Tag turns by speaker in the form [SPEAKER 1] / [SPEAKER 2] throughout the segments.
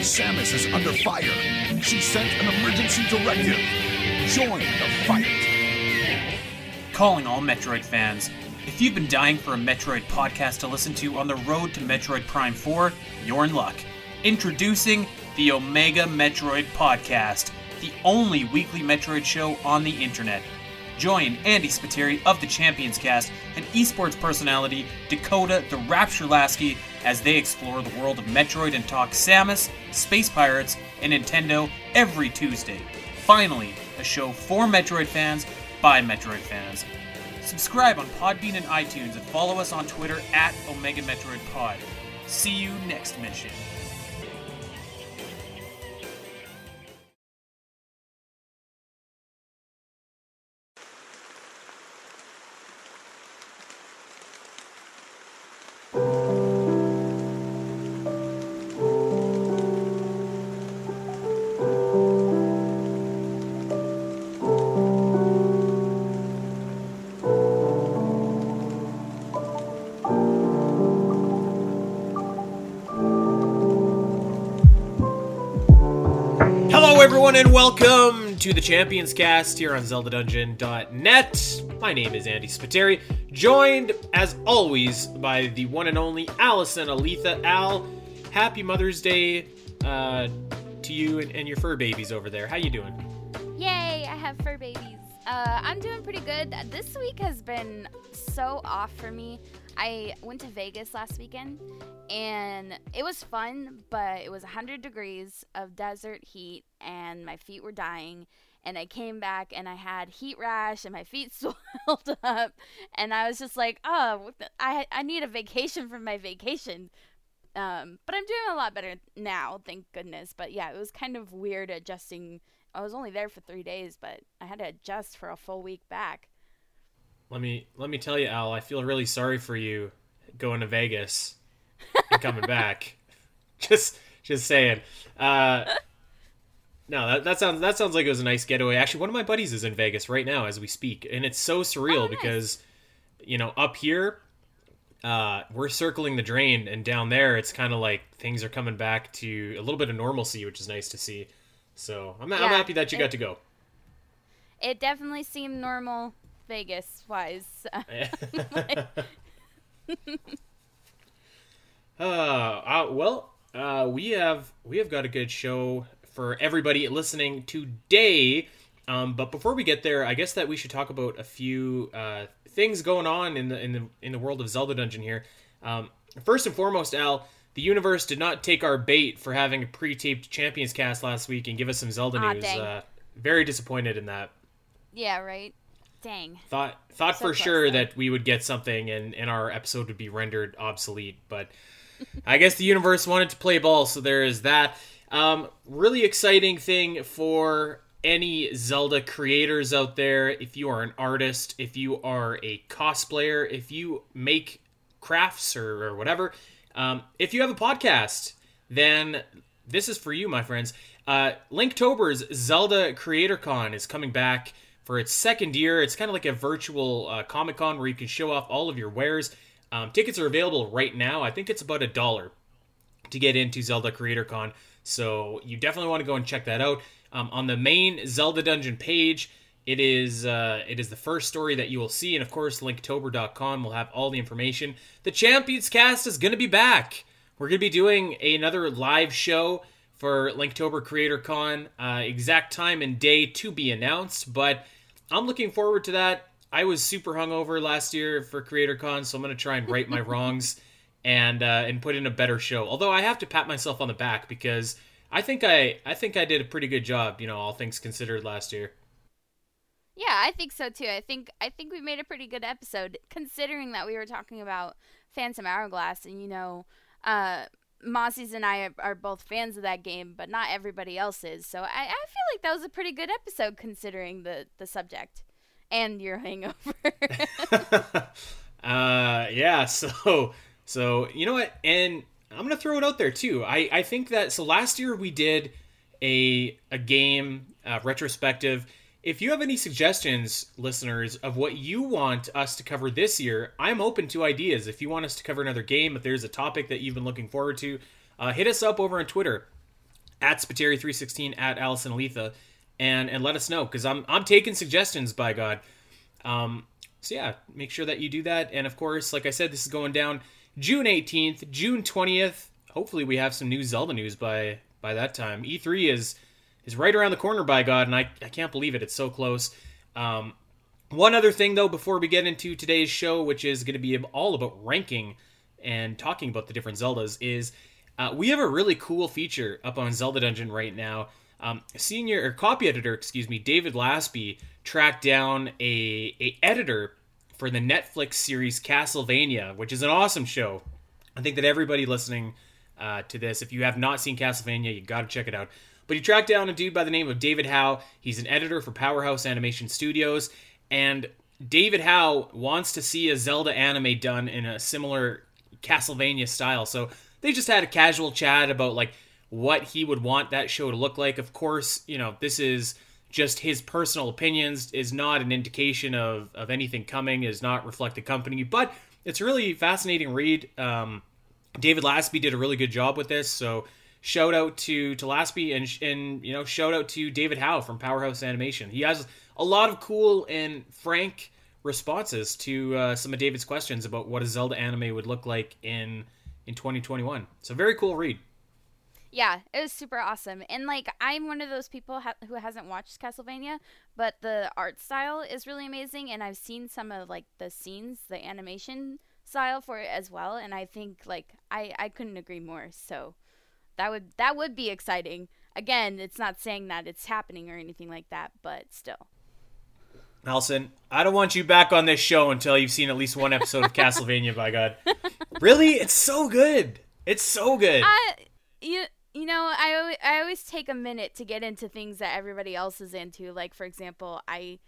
[SPEAKER 1] Samus is under fire. She sent an emergency directive. Join the fight.
[SPEAKER 2] Calling all Metroid fans. If you've been dying for a Metroid podcast to listen to on the road to Metroid Prime 4, you're in luck. Introducing the Omega Metroid Podcast, the only weekly Metroid show on the internet. Join Andy Spiteri of the Champions Cast and esports personality Dakota the Rapture Lasky as they explore the world of Metroid and talk Samus, Space Pirates, and Nintendo every Tuesday. Finally, a show for Metroid fans by Metroid fans. Subscribe on Podbean and iTunes and follow us on Twitter at Omega Metroid Pod. See you next mission. Everyone, and welcome to the Champions Cast here on ZeldaDungeon.net. My name is Andy Spiteri, joined as always by the one and only Alasyn Eletha. Al, happy Mother's Day uh, to you and, and your fur babies over there. How you doing?
[SPEAKER 3] Yay, I have fur babies. Uh, I'm doing pretty good. This week has been so off for me. I went to Vegas last weekend and it was fun, but it was 100 degrees of desert heat and my feet were dying. And I came back and I had heat rash and my feet swelled up. And I was just like, oh, I, I need a vacation from my vacation. Um, but I'm doing a lot better now, thank goodness. But yeah, it was kind of weird adjusting. I was only there for three days, but I had to adjust for a full week back.
[SPEAKER 2] Let me let me tell you, Al. I feel really sorry for you going to Vegas and coming back. Just just saying. Uh, no, that, that sounds that sounds like it was a nice getaway. Actually, one of my buddies is in Vegas right now as we speak, and it's so surreal
[SPEAKER 3] Oh, nice.
[SPEAKER 2] because you know up here uh, we're circling the drain, and down there it's kind of like things are coming back to a little bit of normalcy, which is nice to see. So I'm, I'm happy that you got to go.
[SPEAKER 3] It definitely seemed normal Vegas wise.
[SPEAKER 2] Uh, uh, well, uh, we have we have got a good show for everybody listening today. Um, but before we get there, I guess that we should talk about a few uh, things going on in the in the in the world of Zelda Dungeon here. Um, first and foremost, Al, the universe did not take our bait for having a pre-taped Champions Cast last week and give us some Zelda
[SPEAKER 3] Aw,
[SPEAKER 2] news.
[SPEAKER 3] dang.
[SPEAKER 2] Uh, very disappointed in that.
[SPEAKER 3] yeah, right. Dang.
[SPEAKER 2] Thought thought
[SPEAKER 3] So
[SPEAKER 2] for
[SPEAKER 3] close,
[SPEAKER 2] sure
[SPEAKER 3] though.
[SPEAKER 2] that we would get something and, and our episode would be rendered obsolete, but I guess the universe wanted to play ball, so there is that. Um, really exciting thing for any Zelda creators out there. If you are an artist, if you are a cosplayer, if you make crafts or, or whatever, um, if you have a podcast, then this is for you, my friends. Uh, Linktober's Zelda Creator Con is coming back for its second year. It's kind of like a virtual uh, Comic Con where you can show off all of your wares. Um, tickets are available right now. I think it's about a dollar to get into Zelda Creator Con. So you definitely want to go and check that out. Um, on the main Zelda Dungeon page, it is uh, it is the first story that you will see, and of course, Linktober.com will have all the information. The Champions Cast is going to be back. We're going to be doing another live show for Linktober Creator Con. Uh, exact time and day to be announced, but I'm looking forward to that. I was super hungover last year for Creator Con, so I'm going to try and right my wrongs and uh, and put in a better show. Although I have to pat myself on the back because I think I I think I did a pretty good job, you know, all things considered last year.
[SPEAKER 3] Yeah, I think so too. I think I think we made a pretty good episode considering that we were talking about Phantom Hourglass and you know, uh Mozzie's and I are, are both fans of that game, but not everybody else is. So I, I feel like that was a pretty good episode considering the the subject and your hangover.
[SPEAKER 2] uh yeah, so so you know what? And I'm gonna throw it out there too. I I think that so last year we did a a game uh, retrospective. If you have any suggestions, listeners, of what you want us to cover this year, I'm open to ideas. If you want us to cover another game, if there's a topic that you've been looking forward to, uh, hit us up over on Twitter at Spiteri316 at Alasyn Eletha and and let us know because I'm I'm taking suggestions by God. Um, so yeah, make sure that you do that. And of course, like I said, this is going down June 18th, June 20th. Hopefully, we have some new Zelda news by by that time. E3 is is right around the corner by God, and I I can't believe it. It's so close. Um, one other thing though, before we get into today's show, which is going to be all about ranking and talking about the different Zeldas, is uh, we have a really cool feature up on Zelda Dungeon right now. Um, senior or copy editor, excuse me, David Lasby tracked down a a editor for the Netflix series Castlevania, which is an awesome show. I think that everybody listening uh, to this, if you have not seen Castlevania, you got to check it out. But he tracked down a dude by the name of David Howe. He's an editor for Powerhouse Animation Studios, and David Howe wants to see a Zelda anime done in a similar Castlevania style. So they just had a casual chat about like what he would want that show to look like. Of course, you know, this is just his personal opinions, is not an indication of, of anything coming, is not reflect the company, but it's a really fascinating read. Um, David Lasby did a really good job with this, so shout out to to Lasby and and you know shout out to David Howe from Powerhouse Animation. He has a lot of cool and frank responses to uh, some of David's questions about what a Zelda anime would look like in in 2021. So very cool read.
[SPEAKER 3] Yeah, it was super awesome. And like I'm one of those people ha- who hasn't watched Castlevania, but the art style is really amazing and I've seen some of like the scenes, the animation style for it as well and I think like I I couldn't agree more. So that would that would be exciting. Again, it's not saying that it's happening or anything like that, but still.
[SPEAKER 2] Alasyn, I don't want you back on this show until you've seen at least one episode of Castlevania. By God, really, it's so good. It's so good.
[SPEAKER 3] I, you you know, I always, I always take a minute to get into things that everybody else is into. Like for example, I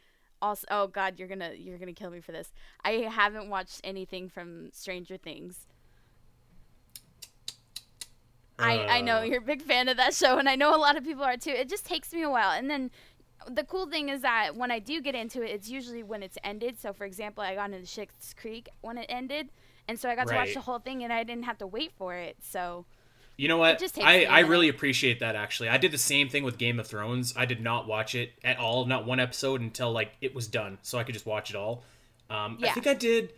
[SPEAKER 3] also oh god, you're gonna you're gonna kill me for this. I haven't watched anything from Stranger Things. Uh. I I know you're a big fan of that show, and I know a lot of people are too. It just takes me a while, and then the cool thing is that when I do get into it, it's usually when it's ended. So, for example, I got into Schitt's Creek when it ended, and so I got right. to watch the whole thing, and I didn't have to wait for it. So,
[SPEAKER 2] you know what? I, I really appreciate that actually. I did the same thing with Game of Thrones. I did not watch it at all, not one episode until like it was done, so I could just watch it all. Um, yeah. I think I did.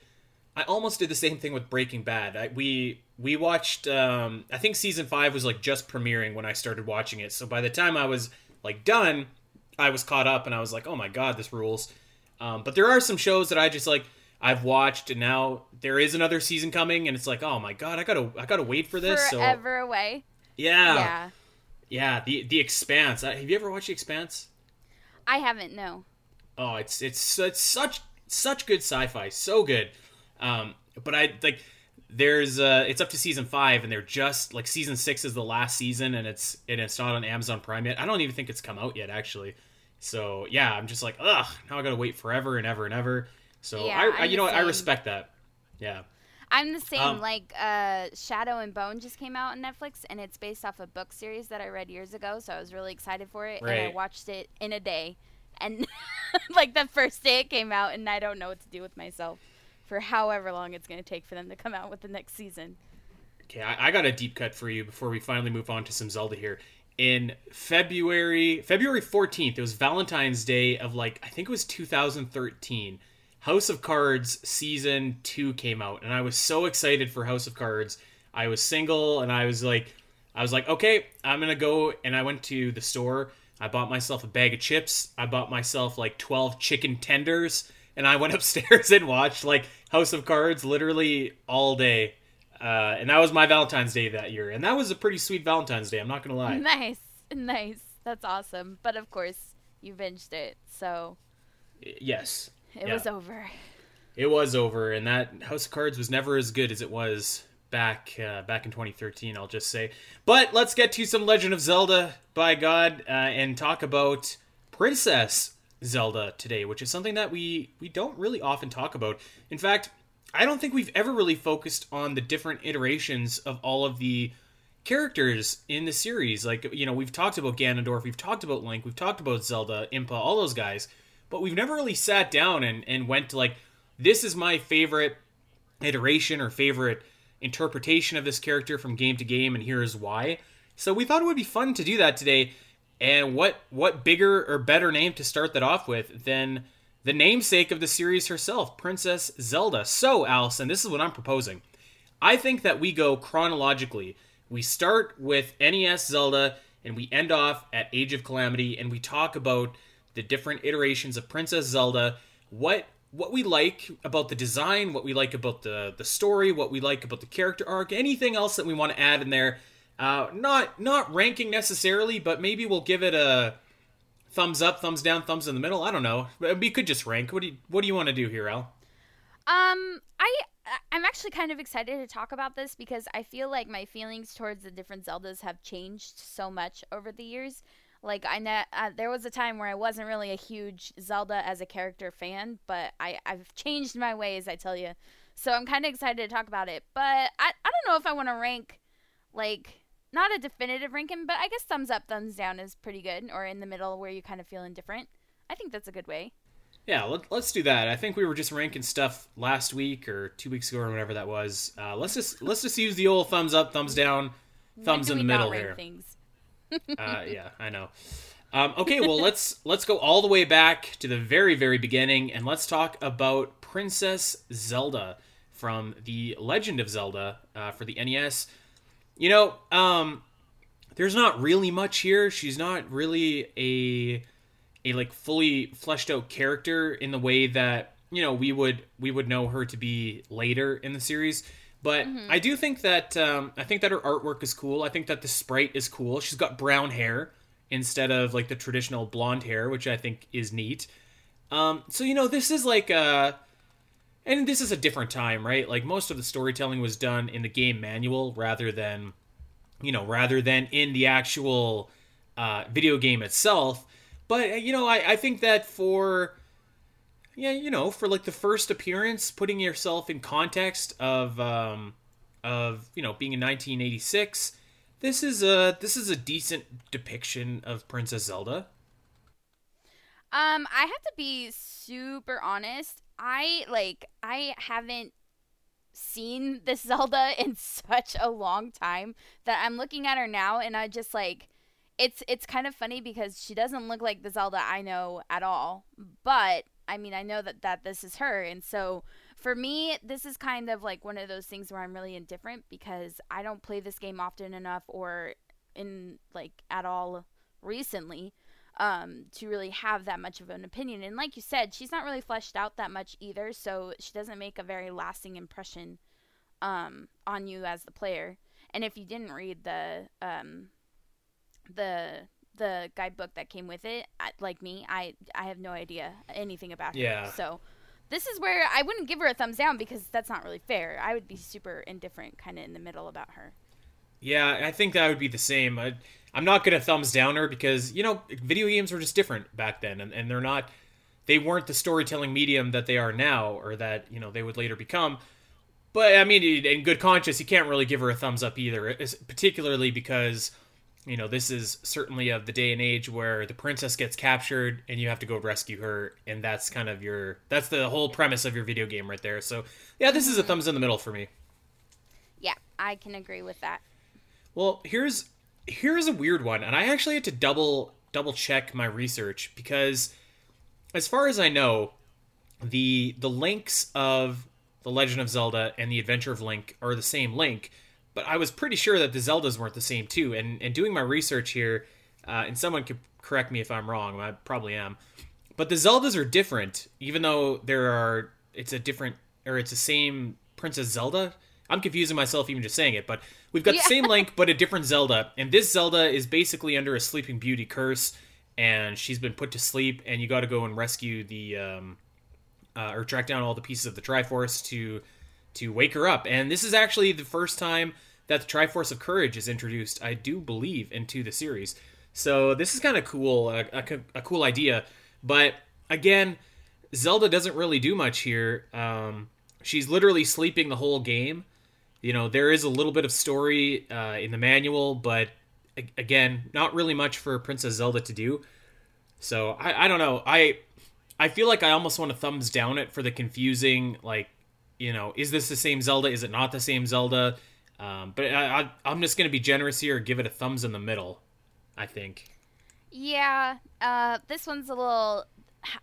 [SPEAKER 2] I almost did the same thing with Breaking Bad. I, we we watched. Um, I think season five was like just premiering when I started watching it. So by the time I was like done, I was caught up and I was like, oh my god, this rules. Um, but there are some shows that I just like I've watched, and now there is another season coming, and it's like, oh my god, I gotta I gotta wait for this.
[SPEAKER 3] Forever
[SPEAKER 2] so,
[SPEAKER 3] away.
[SPEAKER 2] Yeah. Yeah. Yeah. The The Expanse. Have you ever watched The Expanse?
[SPEAKER 3] I haven't. No.
[SPEAKER 2] Oh, it's it's it's such such good sci-fi, so good. Um, but I like there's uh it's up to season five and they're just like season six is the last season and it's and it's not on amazon prime yet i don't even think it's come out yet actually so yeah i'm just like ugh now i gotta wait forever and ever and ever so yeah, I, I you know what? I respect that. Yeah.
[SPEAKER 3] I'm the same. Um, like uh, Shadow and Bone just came out on Netflix, and it's based off a book series that I read years ago. So I was really excited for it, right. and I watched it in a day. And like the first day it came out, and I don't know what to do with myself for however long it's going to take for them to come out with the next season.
[SPEAKER 2] Okay, I, I got a deep cut for you before we finally move on to some Zelda here. In February, February 14th, it was Valentine's Day of like I think it was 2013 House of Cards season two came out, and I was so excited for House of Cards. I was single, and I was like, I was like, okay, I'm gonna go, and I went to the store. I bought myself a bag of chips. I bought myself like 12 chicken tenders, and I went upstairs and watched like House of Cards literally all day. Uh, and that was my Valentine's Day that year, and that was a pretty sweet Valentine's Day. I'm not gonna lie.
[SPEAKER 3] Nice, nice. That's awesome. But of course, you binged it, so.
[SPEAKER 2] Yes.
[SPEAKER 3] It yeah. was over.
[SPEAKER 2] It was over, and that House of Cards was never as good as it was back uh, back in 2013. I'll just say. But let's get to some Legend of Zelda, by God, uh, and talk about Princess Zelda today, which is something that we we don't really often talk about. In fact, I don't think we've ever really focused on the different iterations of all of the characters in the series. Like, you know, we've talked about Ganondorf, we've talked about Link, we've talked about Zelda, Impa, all those guys but we've never really sat down and, and went to like this is my favorite iteration or favorite interpretation of this character from game to game and here's why So we thought it would be fun to do that today. And what what bigger or better name to start that off with than the namesake of the series herself, Princess Zelda. So, Alasyn, this is what I'm proposing. I think that we go chronologically. We start with NES Zelda and we end off at Age of Calamity and we talk about the different iterations of Princess Zelda, what what we like about the design, what we like about the the story, what we like about the character arc, anything else that we want to add in there. Uh, not not ranking necessarily, but maybe we'll give it a thumbs up, thumbs down, thumbs in the middle. I don't know. We could just rank. What do you What do you want to do here, Al?
[SPEAKER 3] Um, I I'm actually kind of excited to talk about this because I feel like my feelings towards the different Zeldas have changed so much over the years. Like I know uh, there was a time where I wasn't really a huge Zelda as a character fan, but I I've changed my ways, I tell you. So I'm kind of excited to talk about it. But I I don't know if I want to rank like not a definitive ranking, but I guess thumbs up, thumbs down is pretty good, or in the middle where you kind of feel indifferent. I think that's a good way.
[SPEAKER 2] Yeah, let, us do that. I think we were just ranking stuff last week or two weeks ago or whatever that was. Uh, let's just let's just use the old thumbs up, thumbs down, thumbs in the middle here. Things? Uh, yeah, I know. Um, okay, well let's let's go all the way back to the very very beginning and let's talk about Princess Zelda from the Legend of Zelda uh, for the NES. You know, um, there's not really much here. She's not really a a like fully fleshed out character in the way that you know we would we would know her to be later in the series. But mm-hmm. I do think that um, I think that her artwork is cool. I think that the sprite is cool. She's got brown hair instead of like the traditional blonde hair, which I think is neat. Um, so you know, this is like a, and this is a different time, right? Like most of the storytelling was done in the game manual rather than, you know, rather than in the actual uh, video game itself. But you know, I, I think that for yeah, you know, for like the first appearance, putting yourself in context of um, of you know being in 1986, this is a this is a decent depiction of Princess Zelda.
[SPEAKER 3] Um, I have to be super honest. I like I haven't seen this Zelda in such a long time that I'm looking at her now and I just like it's it's kind of funny because she doesn't look like the Zelda I know at all. But I mean, I know that that this is her, and so for me, this is kind of like one of those things where I'm really indifferent because I don't play this game often enough or in like at all recently um, to really have that much of an opinion. And like you said, she's not really fleshed out that much either, so she doesn't make a very lasting impression um, on you as the player. And if you didn't read the um, the the guidebook that came with it, I, like me, I I have no idea anything about
[SPEAKER 2] yeah.
[SPEAKER 3] her. So this is where I wouldn't give her a thumbs down because that's not really fair. I would be super indifferent, kind of in the middle about her.
[SPEAKER 2] Yeah, I think that would be the same. I, I'm not gonna thumbs down her because you know video games were just different back then, and, and they're not. They weren't the storytelling medium that they are now, or that you know they would later become. But I mean, in good conscience, you can't really give her a thumbs up either, particularly because you know, this is certainly of the day and age where the princess gets captured and you have to go rescue her, and that's kind of your that's the whole premise of your video game right there. So yeah, this is a thumbs in the middle for me.
[SPEAKER 3] Yeah, I can agree with that.
[SPEAKER 2] Well, here's here's a weird one, and I actually had to double double check my research because as far as I know, the the links of the Legend of Zelda and the Adventure of Link are the same link but I was pretty sure that the Zeldas weren't the same too. And and doing my research here, uh, and someone could correct me if I'm wrong. I probably am. But the Zeldas are different, even though there are. It's a different, or it's the same Princess Zelda. I'm confusing myself even just saying it, but we've got yeah. the same Link, but a different Zelda. And this Zelda is basically under a Sleeping Beauty curse, and she's been put to sleep, and you got to go and rescue the, um, uh, or track down all the pieces of the Triforce to to wake her up. And this is actually the first time that the Triforce of Courage is introduced, I do believe, into the series. So this is kind of cool, a, a, a, cool idea. But again, Zelda doesn't really do much here. Um, she's literally sleeping the whole game. You know, there is a little bit of story uh, in the manual, but again, not really much for Princess Zelda to do. So I, I don't know. I I feel like I almost want to thumbs down it for the confusing like you know, is this the same Zelda? Is it not the same Zelda? Um, but I, I, I'm just gonna be generous here, give it a thumbs in the middle. I think.
[SPEAKER 3] Yeah, uh, this one's a little.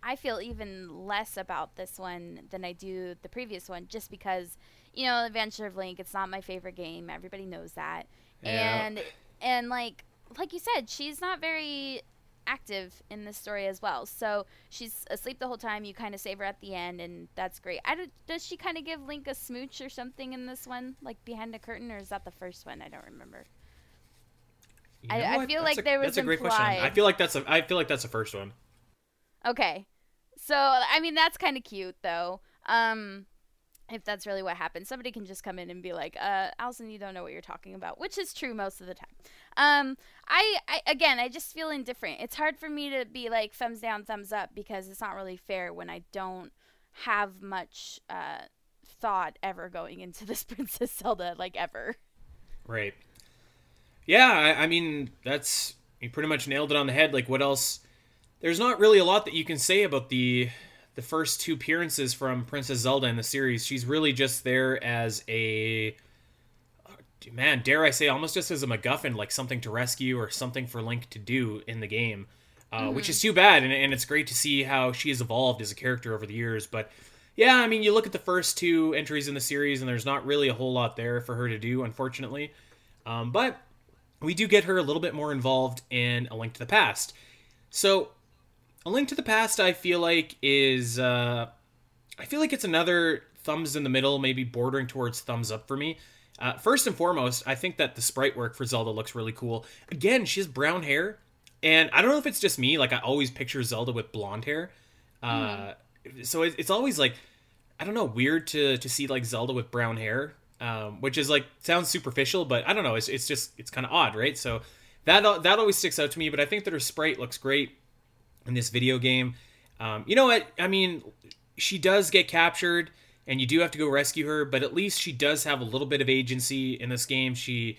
[SPEAKER 3] I feel even less about this one than I do the previous one, just because you know, Adventure of Link. It's not my favorite game. Everybody knows that,
[SPEAKER 2] Yeah.
[SPEAKER 3] and and like like you said, she's not very active in this story as well. So she's asleep the whole time. You kind of save her at the end, and that's great. I don't, does she kind of give Link a smooch or something in this one, like behind the curtain, or is that the first one? I don't remember.
[SPEAKER 2] You
[SPEAKER 3] I-
[SPEAKER 2] know
[SPEAKER 3] I
[SPEAKER 2] what?
[SPEAKER 3] feel
[SPEAKER 2] That's
[SPEAKER 3] like
[SPEAKER 2] a-
[SPEAKER 3] there was
[SPEAKER 2] That's a great question. I feel like that's a. I feel like that's the first one.
[SPEAKER 3] Okay. So, I mean, that's kind of cute, though. Um, if that's really what happened, somebody can just come in and be like, uh, Alasyn, you don't know what you're talking about, which is true most of the time. Um, I, I, again, I just feel indifferent. It's hard for me to be like thumbs down, thumbs up because it's not really fair when I don't have much, uh, thought ever going into this Princess Zelda, like ever.
[SPEAKER 2] Right. Yeah, I, I mean that's you pretty much nailed it on the head. Like, what else? There's not really a lot that you can say about the the first two appearances from Princess Zelda in the series. She's really just there as a man, dare I say, almost just as a MacGuffin, like something to rescue or something for Link to do in the game. Uh, Which is too bad, and, and it's great to see how she has evolved as a character over the years. But yeah, I mean, you look at the first two entries in the series, and there's not really a whole lot there for her to do, unfortunately. Um, but we do get her a little bit more involved in A Link to the Past. So, A Link to the Past, I feel like is, uh, I feel like it's another thumbs in the middle, maybe bordering towards thumbs up for me. Uh, first and foremost, I think that the sprite work for Zelda looks really cool. Again, she has brown hair, and I don't know if it's just me. Like I always picture Zelda with blonde hair, uh, so it, it's always like I don't know, weird to to see like Zelda with brown hair, um, which is like sounds superficial, but I don't know. It's it's just it's kind of odd, right? So that that always sticks out to me. But I think that her sprite looks great in this video game. Um, you know what? I mean, she does get captured, and you do have to go rescue her. But at least she does have a little bit of agency in this game. She,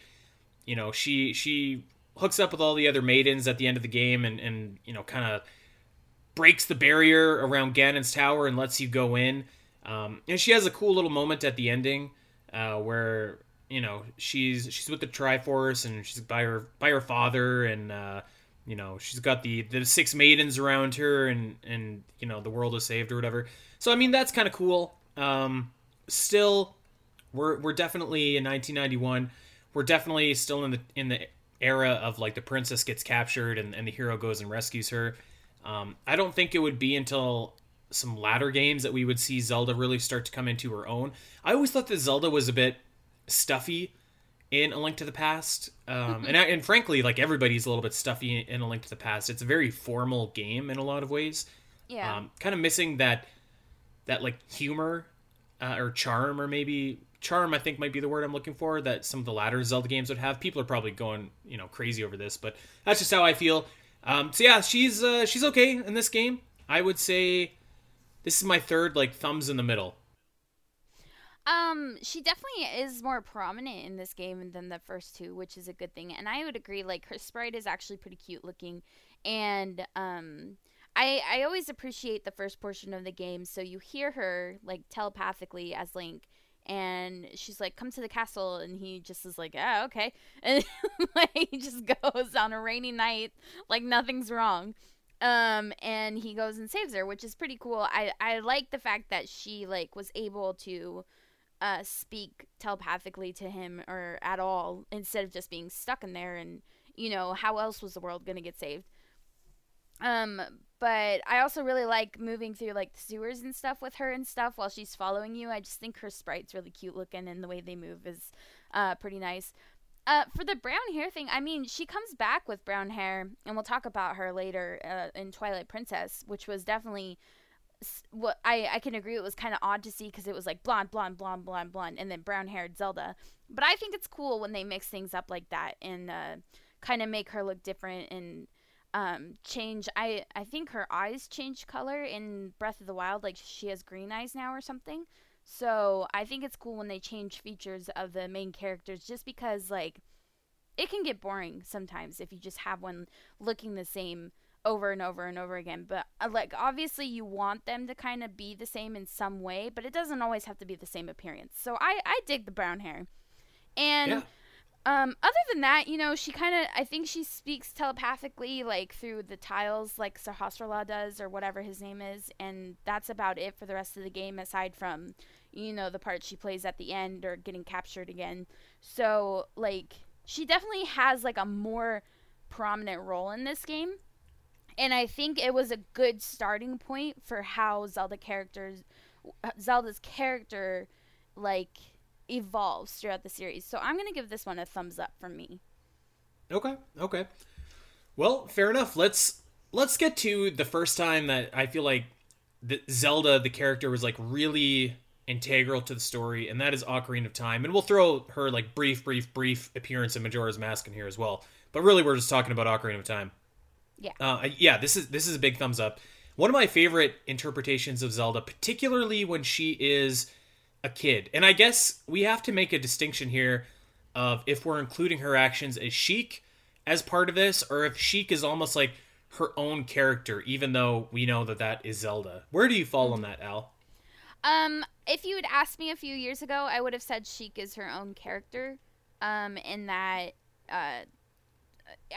[SPEAKER 2] you know, she she hooks up with all the other maidens at the end of the game, and and you know, kind of breaks the barrier around Ganon's tower and lets you go in. Um, and she has a cool little moment at the ending uh, where you know she's she's with the Triforce and she's by her by her father and uh, you know she's got the the six maidens around her and and you know the world is saved or whatever. So I mean that's kind of cool. Um, still, we're we're definitely in 1991. We're definitely still in the in the era of like the princess gets captured and, and the hero goes and rescues her. Um, I don't think it would be until some latter games that we would see Zelda really start to come into her own. I always thought that Zelda was a bit stuffy in A Link to the Past, um, and I, and frankly, like everybody's a little bit stuffy in A Link to the Past. It's a very formal game in a lot of ways.
[SPEAKER 3] Yeah.
[SPEAKER 2] Um, kind of missing that that like humor uh, or charm or maybe charm I think might be the word I'm looking for that some of the latter Zelda games would have. People are probably going you know crazy over this, but that's just how I feel. Um, so yeah, she's uh, she's okay in this game. I would say this is my third like thumbs in the middle.
[SPEAKER 3] Um, she definitely is more prominent in this game than the first two, which is a good thing. And I would agree, like her sprite is actually pretty cute looking, and um, I I always appreciate the first portion of the game. So you hear her like telepathically as Link, and she's like, "Come to the castle," and he just is like, "Yeah, okay," and like he just goes on a rainy night like nothing's wrong. Um and he goes and saves her which is pretty cool. I i like the fact that she like was able to uh speak telepathically to him or at all instead of just being stuck in there and you know how else was the world going to get saved? Um but i also really like moving through like the sewers and stuff with her and stuff while she's following you i just think her sprite's really cute looking and the way they move is uh pretty nice uh, for the brown hair thing, I mean, she comes back with brown hair, and we'll talk about her later uh, in Twilight Princess, which was definitely what I I can agree it was kind of odd to see because it was like blonde, blonde, blonde, blonde, blonde, and then brown haired Zelda. But I think it's cool when they mix things up like that and uh, kind of make her look different and um, change. I I think her eyes change color in Breath of the Wild, like she has green eyes now or something. So I think it's cool when they change features of the main characters just because like it can get boring sometimes if you just have one looking the same over and over and over again. But uh, like obviously you want them to kind of be the same in some way, but it doesn't always have to be the same appearance. So I I dig the brown hair. And
[SPEAKER 2] Yeah.
[SPEAKER 3] Um, other than that, you know, she kind of, I think she speaks telepathically, like through the tiles, like Sahasrarla does, or whatever his name is, and that's about it for the rest of the game, aside from, you know, the part she plays at the end or getting captured again. So, like, she definitely has like a more prominent role in this game, and I think it was a good starting point for how Zelda characters, Zelda's character, like evolves throughout the series. So I'm gonna give this one a thumbs up from me.
[SPEAKER 2] Okay, okay. Well, fair enough. Let's let's get to the first time that I feel like the Zelda, the character, was like really integral to the story, and that is Ocarina of Time. And we'll throw her like brief, brief, brief appearance in Majora's Mask in here as well. But really, we're just talking about Ocarina of Time.
[SPEAKER 3] Yeah.
[SPEAKER 2] Uh, yeah. This is this is a big thumbs up. One of my favorite interpretations of Zelda, particularly when she is a kid. And I guess we have to make a distinction here of if we're including her actions as Sheik as part of this, or if Sheik is almost like her own character, even though we know that that is Zelda. Where do you fall on that, Al?
[SPEAKER 3] Um, if you had asked me a few years ago, I would have said Sheik is her own character. Um, in that, uh,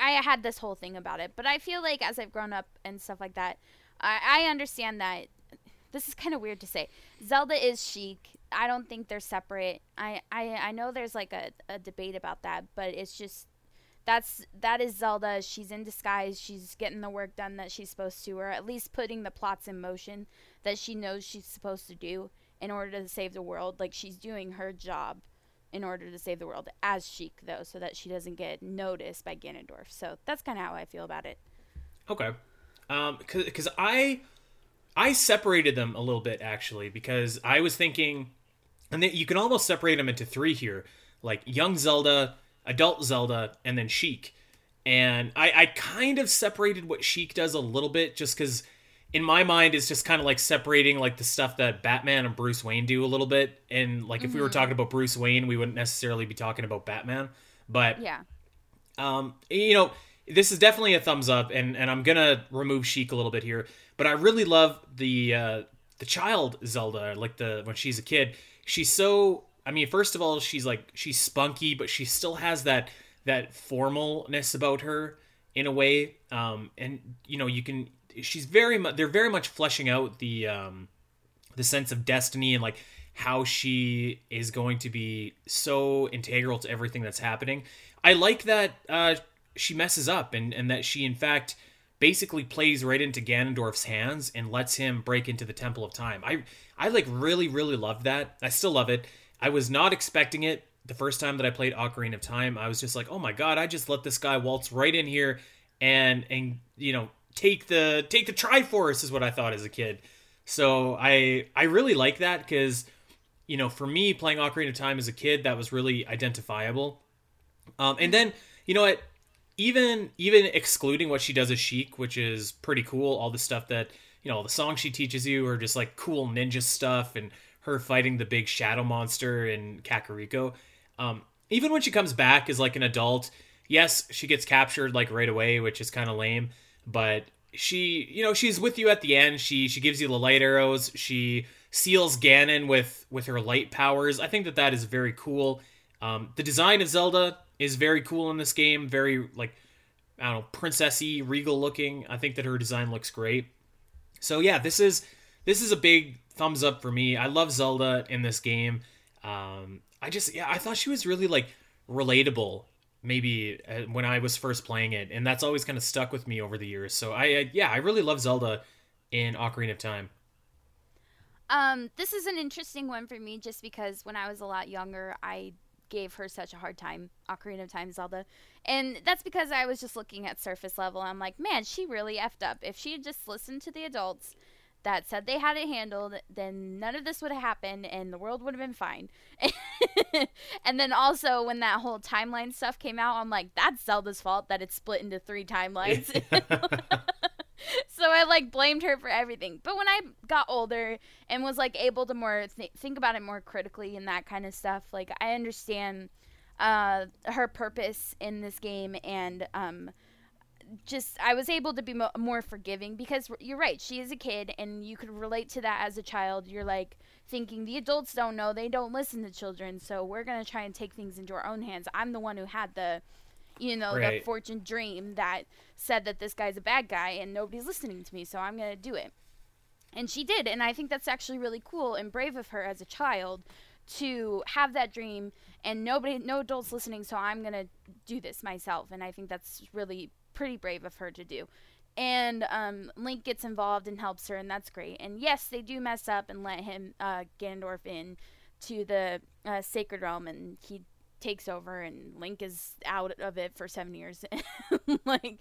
[SPEAKER 3] I had this whole thing about it, but I feel like as I've grown up and stuff like that, I, I understand that. This is kind of weird to say. Zelda is Sheik. I don't think they're separate. I, I, I know there's like a, a debate about that, but it's just that's that is Zelda. She's in disguise. She's getting the work done that she's supposed to, or at least putting the plots in motion that she knows she's supposed to do in order to save the world. Like she's doing her job in order to save the world as Sheik, though, so that she doesn't get noticed by Ganondorf. So that's kind of how I feel about it.
[SPEAKER 2] Okay. Um, because I I separated them a little bit actually because I was thinking, and then you can almost separate them into three here, like young Zelda, adult Zelda, and then Sheik. And I, I kind of separated what Sheik does a little bit just because in my mind it's just kind of like separating like the stuff that Batman and Bruce Wayne do a little bit. And like if we were talking about Bruce Wayne, we wouldn't necessarily be talking about Batman. But
[SPEAKER 3] Yeah.
[SPEAKER 2] um, you know, this is definitely a thumbs up, and and I'm gonna remove Sheik a little bit here, but I really love the uh, the child Zelda, like the when she's a kid. She's so. I mean, first of all, she's like she's spunky, but she still has that that formalness about her in a way. Um, and you know, you can. She's very much. They're very much fleshing out the um, the sense of destiny and like how she is going to be so integral to everything that's happening. I like that uh, she messes up and, and that she, in fact, basically plays right into Ganondorf's hands and lets him break into the Temple of Time. I, I like really, really loved that. I still love it. I was not expecting it the first time that I played Ocarina of Time. I was just like, oh my god, I just let this guy waltz right in here and and you know take the take the Triforce is what I thought as a kid. So I I really like that because you know for me playing Ocarina of Time as a kid that was really identifiable. Um, and then you know what, even even excluding what she does as Sheik, which is pretty cool, all the stuff that you know the songs she teaches you are just like cool ninja stuff, and her fighting the big shadow monster in Kakariko. Um, even when she comes back as like an adult, yes, she gets captured like right away, which is kind of lame, but she you know she's with you at the end. She she gives you the light arrows. She seals ganon with with her light powers. I think that that is very cool. Um, the design of zelda is very cool in this game very like i don't know princessy regal looking i think that her design looks great so yeah this is this is a big thumbs up for me i love zelda in this game um, i just yeah i thought she was really like relatable maybe uh, when I was first playing it, and that's always kind of stuck with me over the years. So I, uh, yeah, I really love Zelda in Ocarina of Time.
[SPEAKER 3] Um, this is an interesting one for me just because when I was a lot younger, I gave her such a hard time, Ocarina of Time Zelda. And that's because I was just looking at surface level. I'm like, man, she really effed up. If she had just listened to the adults that said they had it handled, then none of this would have happened and the world would have been fine. and then also when that whole timeline stuff came out, I'm like, that's Zelda's fault that it's split into three timelines. so I like blamed her for everything. But when I got older and was like able to more th- think about it more critically and that kind of stuff, like I understand uh, her purpose in this game and um, just I was able to be mo- more forgiving because you're right. She is a kid, and you could relate to that as a child. You're like thinking the adults don't know, they don't listen to children, so we're gonna try and take things into our own hands. I'm the one who had the, you know,
[SPEAKER 2] Right.
[SPEAKER 3] the fortune dream that said that this guy's a bad guy and nobody's listening to me, so I'm gonna do it. And she did, and I think that's actually really cool and brave of her as a child to have that dream and nobody no adults listening so i'm going to do this myself and i think that's really pretty brave of her to do and um, link gets involved and helps her and that's great and yes they do mess up and let him uh, ganondorf in to the uh, sacred realm and he takes over and link is out of it for seven years like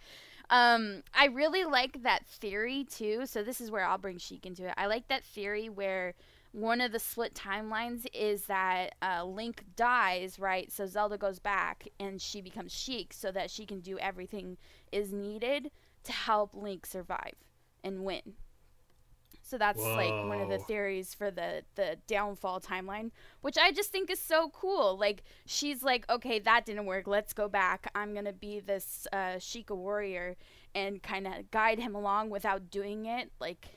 [SPEAKER 3] um, I really like that theory too. So this is where I'll bring Sheik into it. I like that theory where one of the split timelines is that uh, Link dies, right? So Zelda goes back and she becomes Sheik, so that she can do everything is needed to help Link survive and win. So that's like one of the theories for the the downfall timeline, which I just think is so cool. Like she's like, okay, that didn't work. Let's go back. I'm gonna be this uh, Sheikah warrior and kind of guide him along without doing it. Like,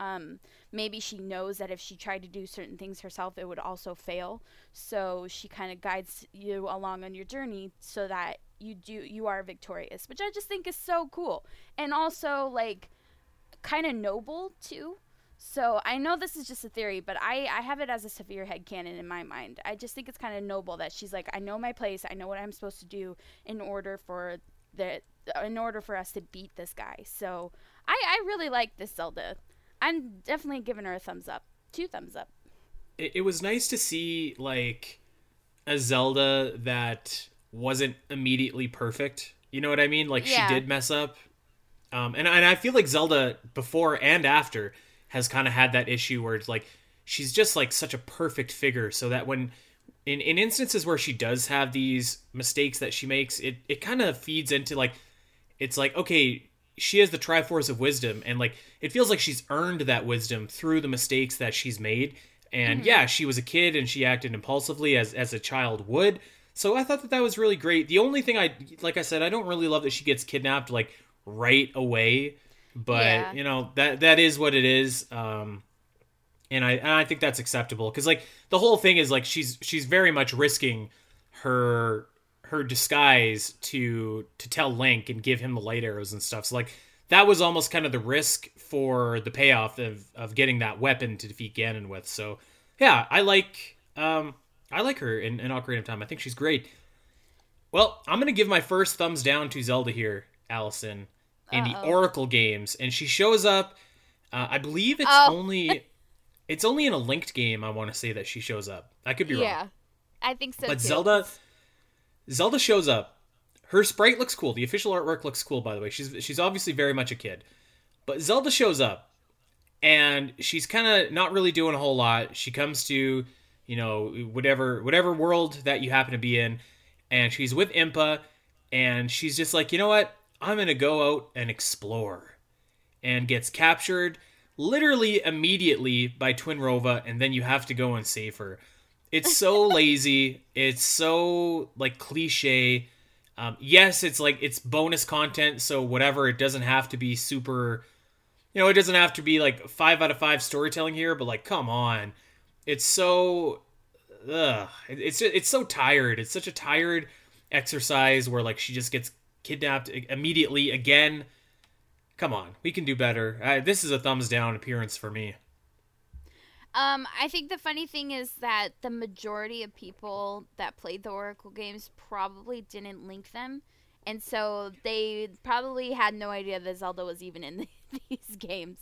[SPEAKER 3] um, maybe she knows that if she tried to do certain things herself, it would also fail. So she kind of guides you along on your journey so that you do you are victorious, which I just think is so cool, and also like kind of noble too. So I know this is just a theory, but I, I have it as a severe head canon in my mind. I just think it's kind of noble that she's like, I know my place, I know what I'm supposed to do in order for the in order for us to beat this guy. So I, I really like this Zelda. I'm definitely giving her a thumbs up. Two thumbs up.
[SPEAKER 2] it, it was nice to see like a Zelda that wasn't immediately perfect. You know what I mean? Like
[SPEAKER 3] Yeah.
[SPEAKER 2] she did mess up. Um, and and I feel like Zelda before and after has kind of had that issue where it's like she's just like such a perfect figure, so that when in in instances where she does have these mistakes that she makes, it it kind of feeds into like it's like okay she has the triforce of wisdom and like it feels like she's earned that wisdom through the mistakes that she's made. And mm-hmm. yeah she was a kid and she acted impulsively as as a child would. So i thought that that was really great. The only thing i like i said i don't really love that she gets kidnapped like right away but
[SPEAKER 3] Yeah.
[SPEAKER 2] you know that that is what it is um and i and i think that's acceptable because like the whole thing is like she's she's very much risking her her disguise to to tell Link and give him the light arrows and stuff. So like that was almost kind of the risk for the payoff of of getting that weapon to defeat Ganon with. So yeah, I like um I like her in, in Ocarina of Time. I think she's great. Well, I'm gonna give my first thumbs down to Zelda here, Alasyn, in the
[SPEAKER 3] Uh-oh.
[SPEAKER 2] Oracle games, and she shows up. Uh, I believe it's
[SPEAKER 3] Oh.
[SPEAKER 2] only it's only in a linked game. I want to say that she shows up. I could be wrong.
[SPEAKER 3] Yeah, I think so
[SPEAKER 2] But
[SPEAKER 3] too.
[SPEAKER 2] Zelda, Zelda shows up. Her sprite looks cool. The official artwork looks cool, by the way. She's she's obviously very much a kid. But Zelda shows up, and she's kind of not really doing a whole lot. She comes to, you know, whatever whatever world that you happen to be in, and she's with Impa, and she's just like, you know what? I'm gonna go out and explore, and gets captured literally immediately by Twinrova, and then you have to go and save her. It's so lazy. It's so like cliche. Um, yes it's like it's bonus content so whatever it doesn't have to be super you know it doesn't have to be like five out of five storytelling here but like come on. It's so ugh, It- it's it's so tired. It's such a tired exercise where like she just gets kidnapped immediately again come on we can do better uh, this is a thumbs down appearance for me
[SPEAKER 3] Um, I think the funny thing is that the majority of people that played the Oracle games probably didn't link them, and so they probably had no idea that Zelda was even in these games.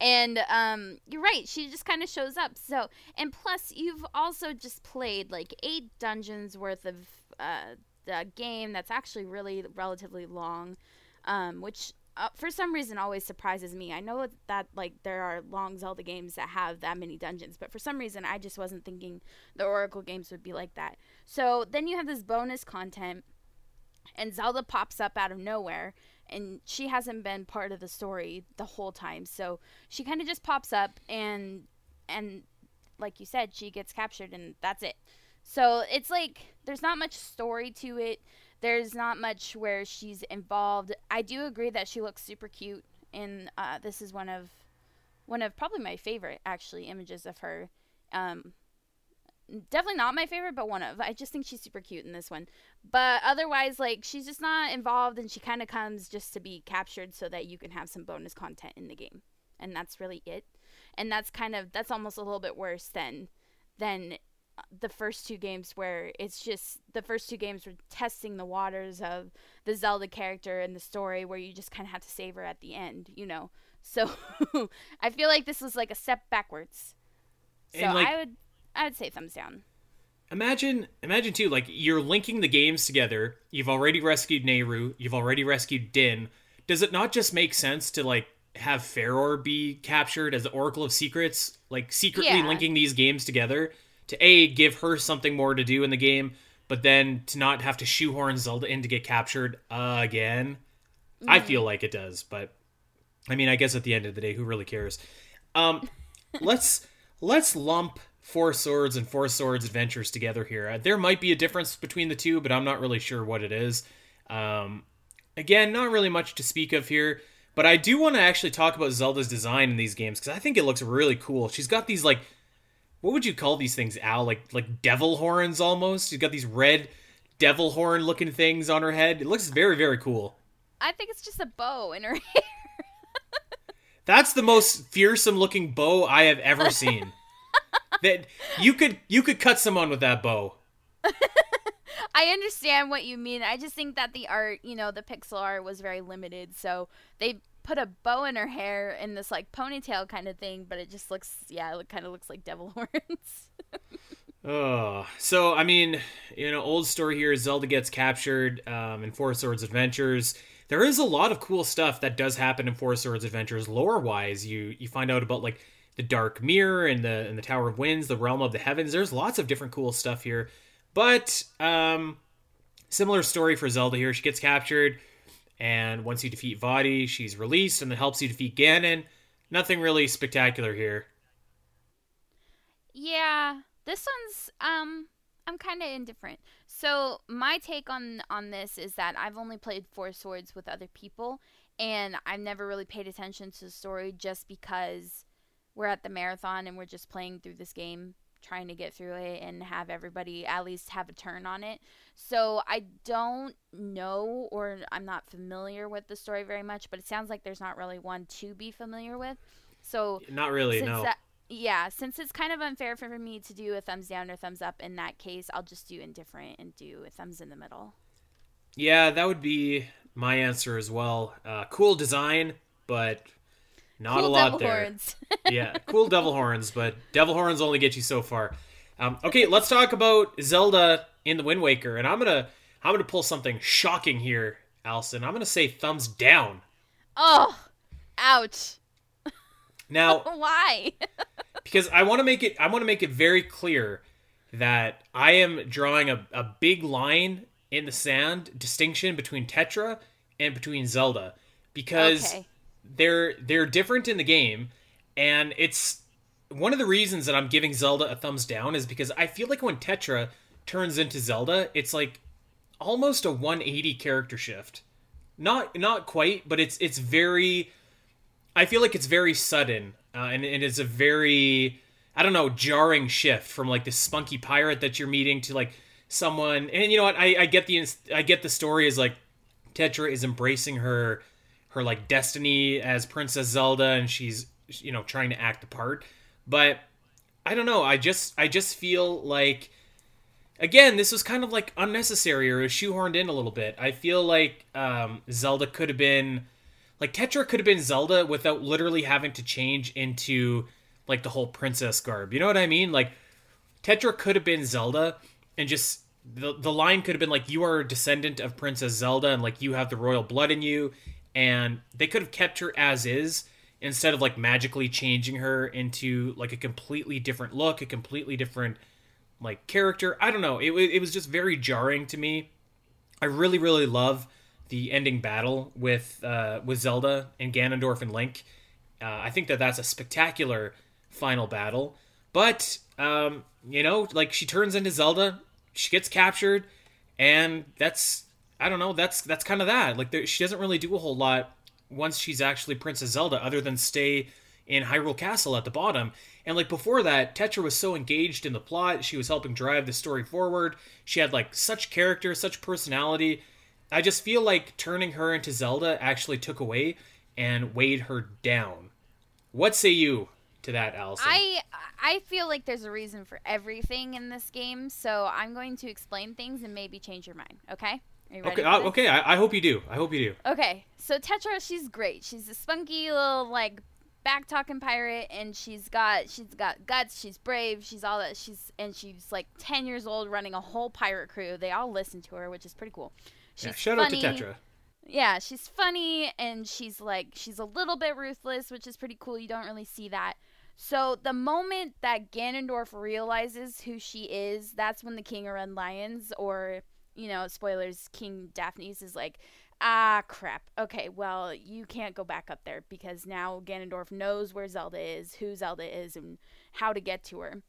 [SPEAKER 3] And um, you're right; she just kind of shows up. So, and plus, you've also just played like eight dungeons worth of uh, the game that's actually really relatively long, um, which uh, for some reason always surprises me. I know that like there are long Zelda games that have that many dungeons, but for some reason I just wasn't thinking the Oracle games would be like that. So then you have this bonus content and Zelda pops up out of nowhere and she hasn't been part of the story the whole time. So she kind of just pops up and and like you said she gets captured and that's it. So it's like there's not much story to it. there's not much where she's involved. I do agree that she looks super cute, and uh, this is one of one of probably my favorite actually images of her. Um, definitely not my favorite, but one of. I just think she's super cute in this one. But otherwise, like she's just not involved, and she kind of comes just to be captured so that you can have some bonus content in the game, and that's really it. And that's kind of that's almost a little bit worse than than the first two games where it's just the first two games were testing the waters of the Zelda character and the story where you just kind of have to save her at the end, you know. So I feel like this was like a step backwards. So like, I would I would say thumbs down.
[SPEAKER 2] Imagine imagine too like you're linking the games together. You've already rescued Nayru, you've already rescued Din. Does it not just make sense to like have Farore be captured as the Oracle of Secrets, like secretly yeah. linking these games together? To a give her something more to do in the game, but then to not have to shoehorn Zelda in to get captured again. Mm. I feel like it does, but I mean, I guess at the end of the day, who really cares? Um, let's let's lump Four Swords and Four Swords Adventures together here. Uh, there might be a difference between the two, but I'm not really sure what it is. Um, again, not really much to speak of here, but I do want to actually talk about Zelda's design in these games because I think it looks really cool. She's got these like what would you call these things, Al? Like like devil horns almost. She's got these red devil horn looking things on her head. It looks very very cool.
[SPEAKER 3] I think it's just a bow in her hair.
[SPEAKER 2] That's the most fearsome looking bow I have ever seen. that you could you could cut someone with that bow.
[SPEAKER 3] I understand what you mean. I just think that the art, you know, the pixel art was very limited, so they put a bow in her hair in this like ponytail kind of thing, but it just looks yeah, it kind of looks like devil horns.
[SPEAKER 2] oh, so I mean, you know, old story here. Zelda gets captured um, in Four Swords Adventures. There is a lot of cool stuff that does happen in Four Swords Adventures lore wise. You you find out about like the Dark Mirror and the and the Tower of Winds, the Realm of the Heavens. There's lots of different cool stuff here, but um, similar story for Zelda here. She gets captured and once you defeat Vaati, she's released and then helps you defeat Ganon. Nothing really spectacular here.
[SPEAKER 3] Yeah, this one's um I'm kind of indifferent. So my take on on this is that I've only played Four Swords with other people, and I've never really paid attention to the story just because we're at the marathon and we're just playing through this game trying to get through it and have everybody at least have a turn on it. So I don't know or I'm not familiar with the story very much, but it sounds like there's not really one to be familiar with. So
[SPEAKER 2] not really, no.
[SPEAKER 3] That, yeah, since it's kind of unfair for me to do a thumbs down or thumbs up in that case, I'll just do indifferent and do a thumbs in the middle.
[SPEAKER 2] Yeah, that would be my answer as well. Uh, cool design, but not cool a lot there. Horns. yeah, cool devil horns, but devil horns only get you so far. Um, okay, let's talk about Zelda in the Wind Waker, and I'm gonna I'm gonna pull something shocking here, Alasyn. I'm gonna say thumbs down.
[SPEAKER 3] Oh, ouch.
[SPEAKER 2] Now,
[SPEAKER 3] why?
[SPEAKER 2] because I want to make it I want to make it very clear that I am drawing a, a big line in the sand distinction between Tetra and between Zelda because okay they're they're different in the game, and it's one of the reasons that I'm giving Zelda a thumbs down is because I feel like when Tetra turns into Zelda, it's like almost a 180 character shift. Not not quite, but it's it's very. I feel like it's very sudden, uh, and, and it's a very I don't know jarring shift from like this spunky pirate that you're meeting to like someone. And you know what? I, I get the I get the story is like Tetra is embracing her her like destiny as Princess Zelda and she's you know trying to act the part. But I don't know, I just I just feel like again, this was kind of like unnecessary or shoehorned in a little bit. I feel like um, Zelda could have been like Tetra could have been Zelda without literally having to change into like the whole princess garb. You know what I mean? Like Tetra could have been Zelda and just the the line could have been like you are a descendant of Princess Zelda and like you have the royal blood in you and they could have kept her as is instead of like magically changing her into like a completely different look, a completely different like character. I don't know. It it was just very jarring to me. I really really love the ending battle with uh, with Zelda and Ganondorf and Link. Uh, I think that that's a spectacular final battle. But um, you know, like she turns into Zelda, she gets captured, and that's I don't know. That's that's kind of that. Like there, she doesn't really do a whole lot once she's actually Princess Zelda, other than stay in Hyrule Castle at the bottom. And like before that, Tetra was so engaged in the plot. She was helping drive the story forward. She had like such character, such personality. I just feel like turning her into Zelda actually took away and weighed her down. What say you to that, Alasyn?
[SPEAKER 3] I I feel like there's a reason for everything in this game, so I'm going to explain things and maybe change your mind. Okay? Are you ready
[SPEAKER 2] okay, uh, okay. I, I hope you do. I hope you do.
[SPEAKER 3] Okay, so Tetra, she's great. She's a spunky little like back talking pirate, and she's got she's got guts. She's brave. She's all that. She's and she's like ten years old, running a whole pirate crew. They all listen to her, which is pretty cool. She's
[SPEAKER 2] Yeah, shout
[SPEAKER 3] funny.
[SPEAKER 2] out to Tetra.
[SPEAKER 3] Yeah, she's funny and she's like she's a little bit ruthless, which is pretty cool. You don't really see that. So the moment that Ganondorf realizes who she is, that's when the King of Red Lions, or you know, spoilers, King Daphnes is like, ah, crap. Okay, well, you can't go back up there because now Ganondorf knows where Zelda is, who Zelda is, and how to get to her.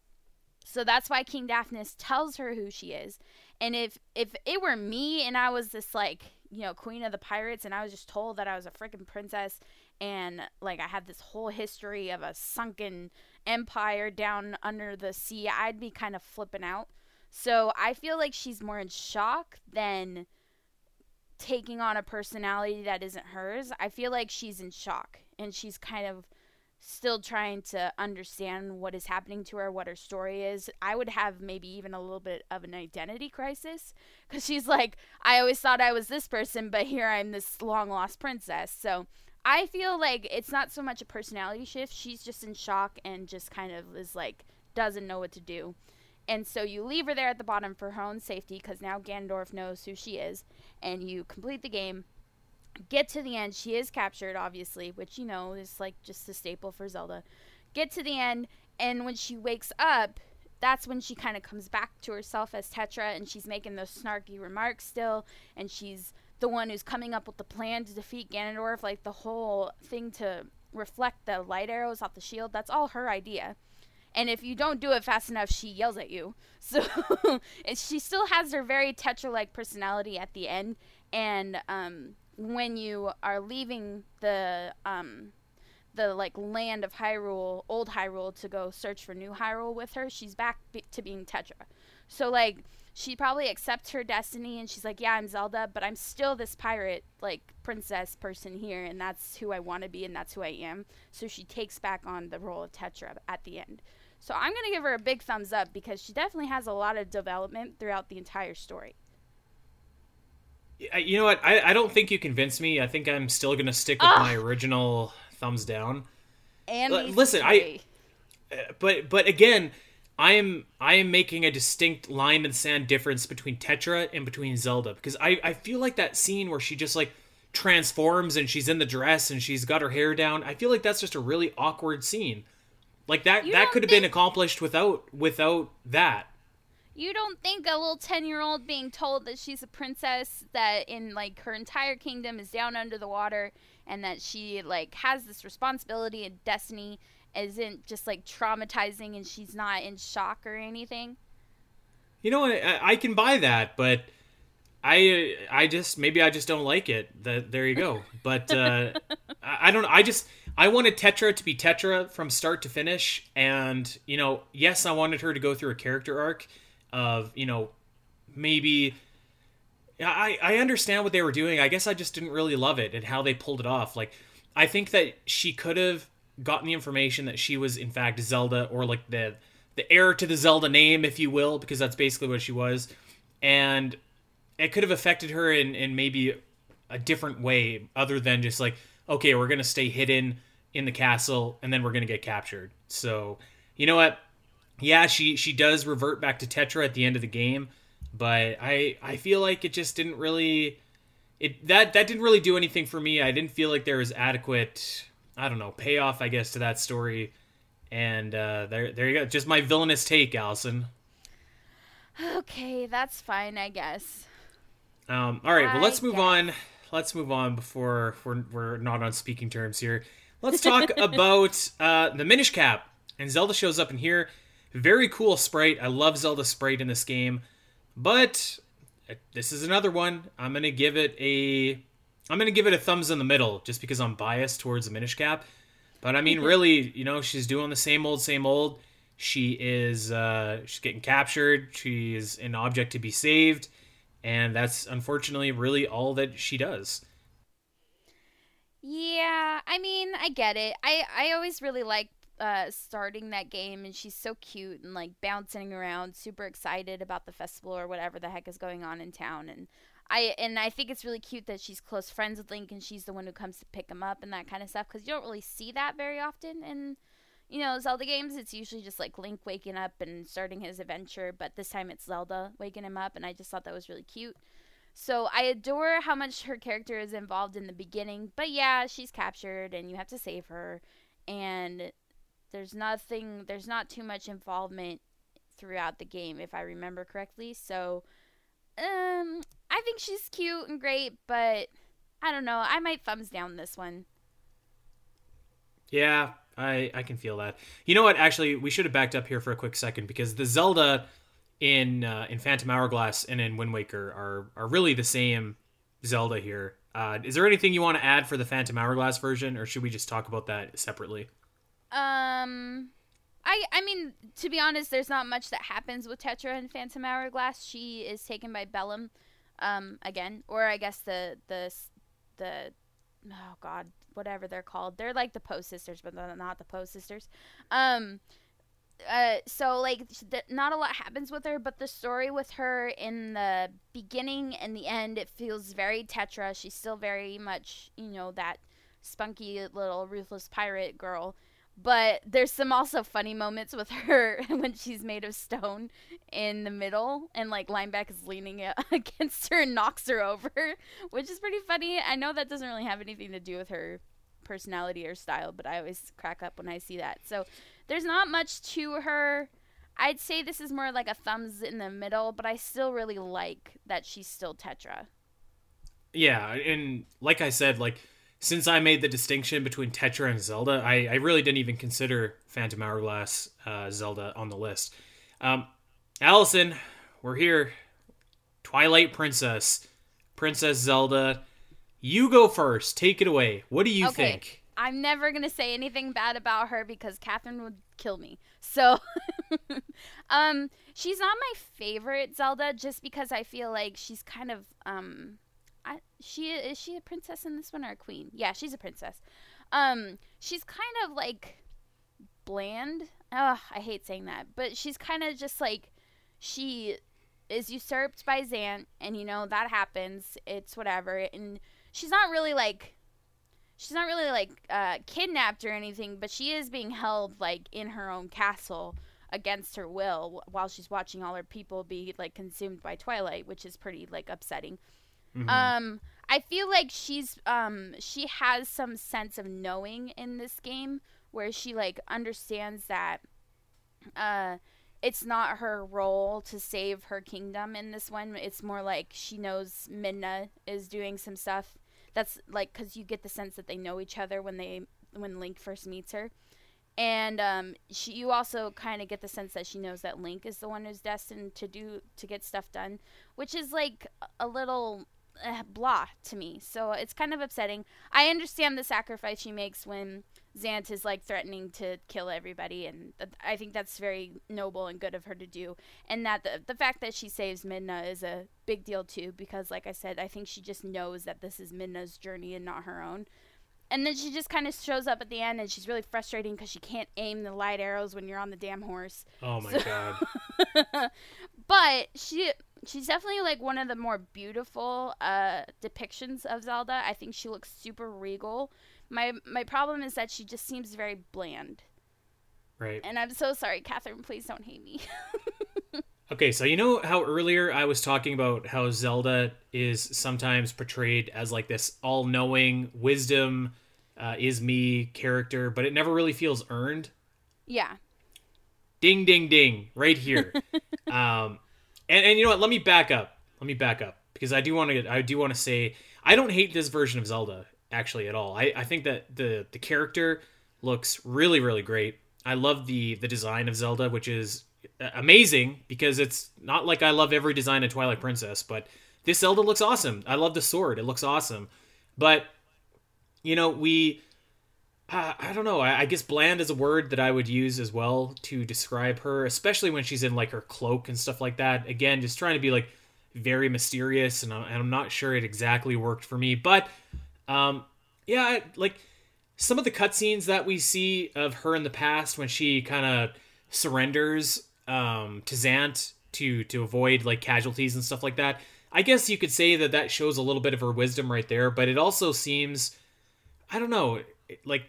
[SPEAKER 3] So that's why King Daphnes tells her who she is. And if if it were me and I was this like, you know, queen of the pirates and I was just told that I was a freaking princess and like I had this whole history of a sunken empire down under the sea, I'd be kind of flipping out. So I feel like she's more in shock than taking on a personality that isn't hers. I feel like she's in shock and she's kind of still trying to understand what is happening to her, what her story is. I would have maybe even a little bit of an identity crisis because she's like, I always thought I was this person, but here I'm this long lost princess. So I feel like it's not so much a personality shift. She's just in shock and just kind of is like, doesn't know what to do. And so you leave her there at the bottom for her own safety because now Ganondorf knows who she is. And you complete the game get to the end. She is captured, obviously, which you know is like just a staple for Zelda. Get to the end, and when she wakes up, that's when she kind of comes back to herself as Tetra, and she's making those snarky remarks still, and she's the one who's coming up with the plan to defeat Ganondorf. Like the whole thing to reflect the light arrows off the shield, that's all her idea. And if you don't do it fast enough, she yells at you. So she still has her very Tetra-like personality at the end, and um, when you are leaving the um the like land of Hyrule, old Hyrule to go search for new Hyrule with her, she's back to being Tetra. So like she probably accepts her destiny and she's like, "Yeah, I'm Zelda, but I'm still this pirate like princess person here and that's who I want to be and that's who I am." So she takes back on the role of Tetra at the end. So I'm going to give her a big thumbs up because she definitely has a lot of development throughout the entire story.
[SPEAKER 2] Uh, You know what? I, I don't think you convinced me. I think I'm still gonna stick with
[SPEAKER 3] Ugh.
[SPEAKER 2] my original thumbs down.
[SPEAKER 3] And
[SPEAKER 2] L- listen, I- But but again, I am I am making a distinct line in the sand difference between Tetra and between Zelda because I I feel like that scene where she just like transforms and she's in the dress and she's got her hair down. I feel like that's just a really awkward scene. Like that
[SPEAKER 3] You
[SPEAKER 2] that could have been accomplished without without that.
[SPEAKER 3] You don't think a little 10 year old being told that she's a princess, that in like her entire kingdom is down under the water, and that she like has this responsibility and destiny isn't just like traumatizing and she's not in shock or anything?
[SPEAKER 2] You know, what I, I can buy that, but I I just maybe I just don't like it. That there you go. But uh, I, I don't. I just I wanted Tetra to be Tetra from start to finish, and you know, yes, I wanted her to go through a character arc of you know maybe. I, I understand what they were doing. I guess I just didn't really love it and how they pulled it off. Like, I think that she could have gotten the information that she was in fact Zelda or like the the heir to the Zelda name, if you will, because that's basically what she was. And it could have affected her in, in maybe a different way other than just like, okay, we're gonna stay hidden in the castle and then we're gonna get captured. So you know what? Yeah, she she does revert back to Tetra at the end of the game, but I I feel like it just didn't really it that that didn't really do anything for me. I didn't feel like there was adequate I don't know payoff I guess to that story. And uh, there there you go. Just my villainous take, Alasyn.
[SPEAKER 3] Okay, that's fine, I guess.
[SPEAKER 2] Um, all right, well, let's move on. Let's move on before we're, we're not on speaking terms here. Let's talk about uh, the Minish Cap. And Zelda shows up in here. Very cool sprite. I love Zelda sprite in this game. But this is another one. I'm gonna give it a I'm gonna give it a thumbs in the middle just because I'm biased towards the Minish Cap. But I mean, really, you know, she's doing the same old, same old. She is uh, she's getting captured. She's an object to be saved, and that's unfortunately really all that she does.
[SPEAKER 3] Yeah, I mean, I get it. I I always really like uh, starting that game, and she's so cute and like bouncing around, super excited about the festival or whatever the heck is going on in town. And I and I think it's really cute that she's close friends with Link, and she's the one who comes to pick him up and that kind of stuff. Because you don't really see that very often in you know Zelda games. It's usually just like Link waking up and starting his adventure, but this time it's Zelda waking him up, and I just thought that was really cute. So I adore how much her character is involved in the beginning, but yeah, she's captured and you have to save her and there's nothing there's not too much involvement throughout the game if I remember correctly. So um I think she's cute and great, but I don't know. I might thumbs down this one.
[SPEAKER 2] Yeah, I I can feel that. You know what? Actually, we should have backed up here for a quick second because the Zelda in uh, in Phantom Hourglass and in Wind Waker are are really the same Zelda here. Uh, is there anything you want to add for the Phantom Hourglass version, or should we just talk about that separately?
[SPEAKER 3] Um, I I mean to be honest, there's not much that happens with Tetra in Phantom Hourglass. She is taken by Bellum, um, again, or I guess the the the oh god, whatever they're called. They're like the Poe sisters, but they're not the Poe sisters. Um, uh, so like not a lot happens with her, but the story with her in the beginning and the end, it feels very Tetra. She's still very much, you know, that spunky little ruthless pirate girl. But there's some also funny moments with her when she's made of stone in the middle, and like Linebeck is leaning against her and knocks her over, which is pretty funny. I know that doesn't really have anything to do with her personality or style, but I always crack up when I see that. So there's not much to her. I'd say this is more like a thumbs in the middle, but I still really like that she's still Tetra.
[SPEAKER 2] Yeah, and like I said, like since I made the distinction between Tetra and Zelda, I, I really didn't even consider Phantom Hourglass uh, Zelda on the list. Um, Alasyn, we're here. Twilight Princess, Princess Zelda. You go first. Take it away. What do you
[SPEAKER 3] Okay.
[SPEAKER 2] think?
[SPEAKER 3] I'm never gonna say anything bad about her because Catherine would kill me. So, um, she's not my favorite Zelda just because I feel like she's kind of um, I she is she a princess in this one or a queen? Yeah, she's a princess. Um, she's kind of like bland. Ugh, I hate saying that, but she's kind of just like she is usurped by Zant, and you know that happens. It's whatever, and she's not really like she's not really like uh, kidnapped or anything, but she is being held like in her own castle against her will while she's watching all her people be like consumed by Twilight, which is pretty like upsetting. Um, I feel like she's um she has some sense of knowing in this game where she like understands that uh it's not her role to save her kingdom in this one. It's more like she knows Midna is doing some stuff. That's like because you get the sense that they know each other when they when Link first meets her, and um, she you also kind of get the sense that she knows that Link is the one who's destined to do to get stuff done, which is like a little uh, blah to me. So it's kind of upsetting. I understand the sacrifice she makes when Zant is like threatening to kill everybody, and th- I think that's very noble and good of her to do. And that the the fact that she saves Midna is a big deal too, because like I said, I think she just knows that this is Midna's journey and not her own. And then she just kind of shows up at the end, and she's really frustrating because she can't aim the light arrows when you're on the damn horse.
[SPEAKER 2] Oh my god.
[SPEAKER 3] but she she's definitely like one of the more beautiful uh depictions of Zelda. I think she looks super regal. My my problem is that she just seems very bland.
[SPEAKER 2] Right.
[SPEAKER 3] And I'm so sorry, Catherine, please don't hate me.
[SPEAKER 2] Okay, so you know how earlier I was talking about how Zelda is sometimes portrayed as like this all knowing, wisdom uh, is me character, but it never really feels earned?
[SPEAKER 3] yeah.
[SPEAKER 2] Ding, ding, ding, right here. um, and, and you know what? Let me back up. Let me back up because I do want to. I do want to say I don't hate this version of Zelda actually at all. I, I think that the the character looks really really great. I love the the design of Zelda, which is amazing because it's not like I love every design of Twilight Princess, but this Zelda looks awesome. I love the sword; it looks awesome. But you know, we uh, I don't know. I, I, guess bland is a word that I would use as well to describe her, especially when she's in like her cloak and stuff like that. Again, just trying to be like very mysterious, and I'm, and I'm not sure it exactly worked for me. But um, yeah, like some of the cutscenes that we see of her in the past when she kind of surrenders um, to Zant to to avoid like casualties and stuff like that. I guess you could say that that shows a little bit of her wisdom right there, but it also seems I don't know, like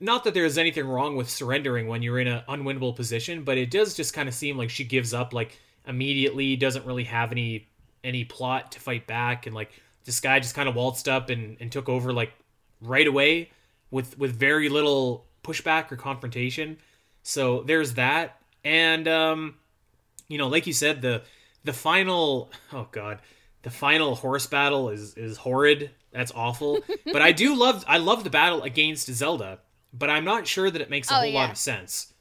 [SPEAKER 2] not that there's anything wrong with surrendering when you're in an unwinnable position, but it does just kind of seem like she gives up like immediately, doesn't really have any any plot to fight back, and like this guy just kind of waltzed up and, and took over like right away with with very little pushback or confrontation. So there's that, and um, you know, like you said, the the final oh god, the final horse battle is is horrid. That's awful. but I do love I love the battle against Zelda, but I'm not sure that it makes a oh, whole yeah. lot of sense.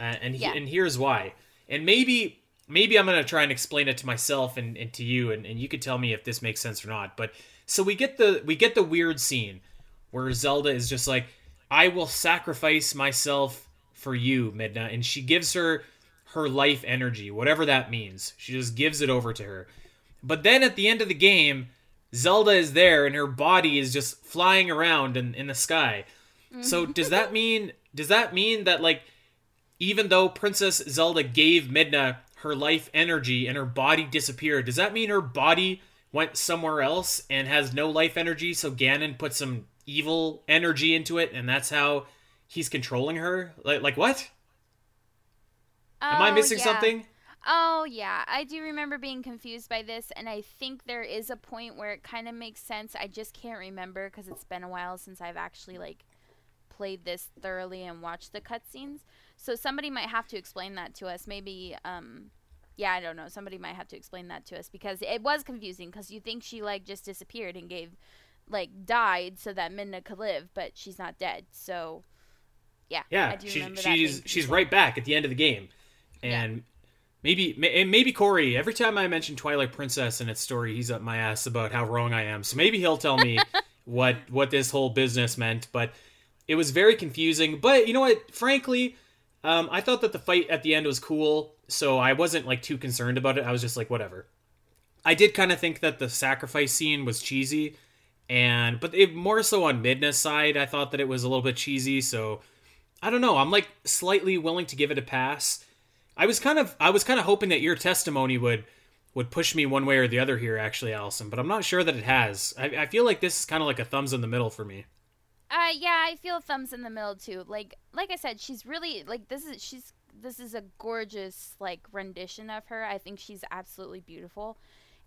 [SPEAKER 2] Uh, and yeah. and here's why. And maybe maybe I'm gonna try and explain it to myself and, and to you, and, and you could tell me if this makes sense or not. But so we get the we get the weird scene where Zelda is just like, I will sacrifice myself for you, Midna, and she gives her her life energy, whatever that means. She just gives it over to her. But then at the end of the game, Zelda is there and her body is just flying around in, in the sky. So mm-hmm. does that mean does that mean that like even though Princess Zelda gave Midna her life energy and her body disappeared, does that mean her body went somewhere else and has no life energy so Ganon put some evil energy into it and that's how he's controlling her? Like like what? Oh, Am I oh, missing yeah. something?
[SPEAKER 3] Oh, yeah. I do remember being confused by this, and I think there is a point where it kind of makes sense. I just can't remember because it's been a while since I've actually, like, played this thoroughly and watched the cutscenes. So somebody might have to explain that to us. Maybe, um, yeah, I don't know. Somebody might have to explain that to us because it was confusing because you think she, like, just disappeared and gave, like, died so that Midna could live, but she's not dead. So, yeah.
[SPEAKER 2] Yeah, she, she's, she's right back at the end of the game. And. Yeah Maybe maybe Corey. Every time I mention Twilight Princess and its story, he's up my ass about how wrong I am. So maybe he'll tell me what what this whole business meant. But it was very confusing. But you know what? Frankly, um, I thought that the fight at the end was cool, so I wasn't like too concerned about it. I was just like, whatever. I did kind of think that the sacrifice scene was cheesy, and but it, more so on Midna's side, I thought that it was a little bit cheesy. So I don't know. I'm like slightly willing to give it a pass. I was kind of I was kind of hoping that your testimony would would push me one way or the other here, actually, Alasyn. But I'm not sure that it has. I, I feel like this is kind of like a thumbs in the middle for me.
[SPEAKER 3] Uh, yeah, I feel thumbs in the middle too. Like, like I said, she's really like this is she's this is a gorgeous like rendition of her. I think she's absolutely beautiful,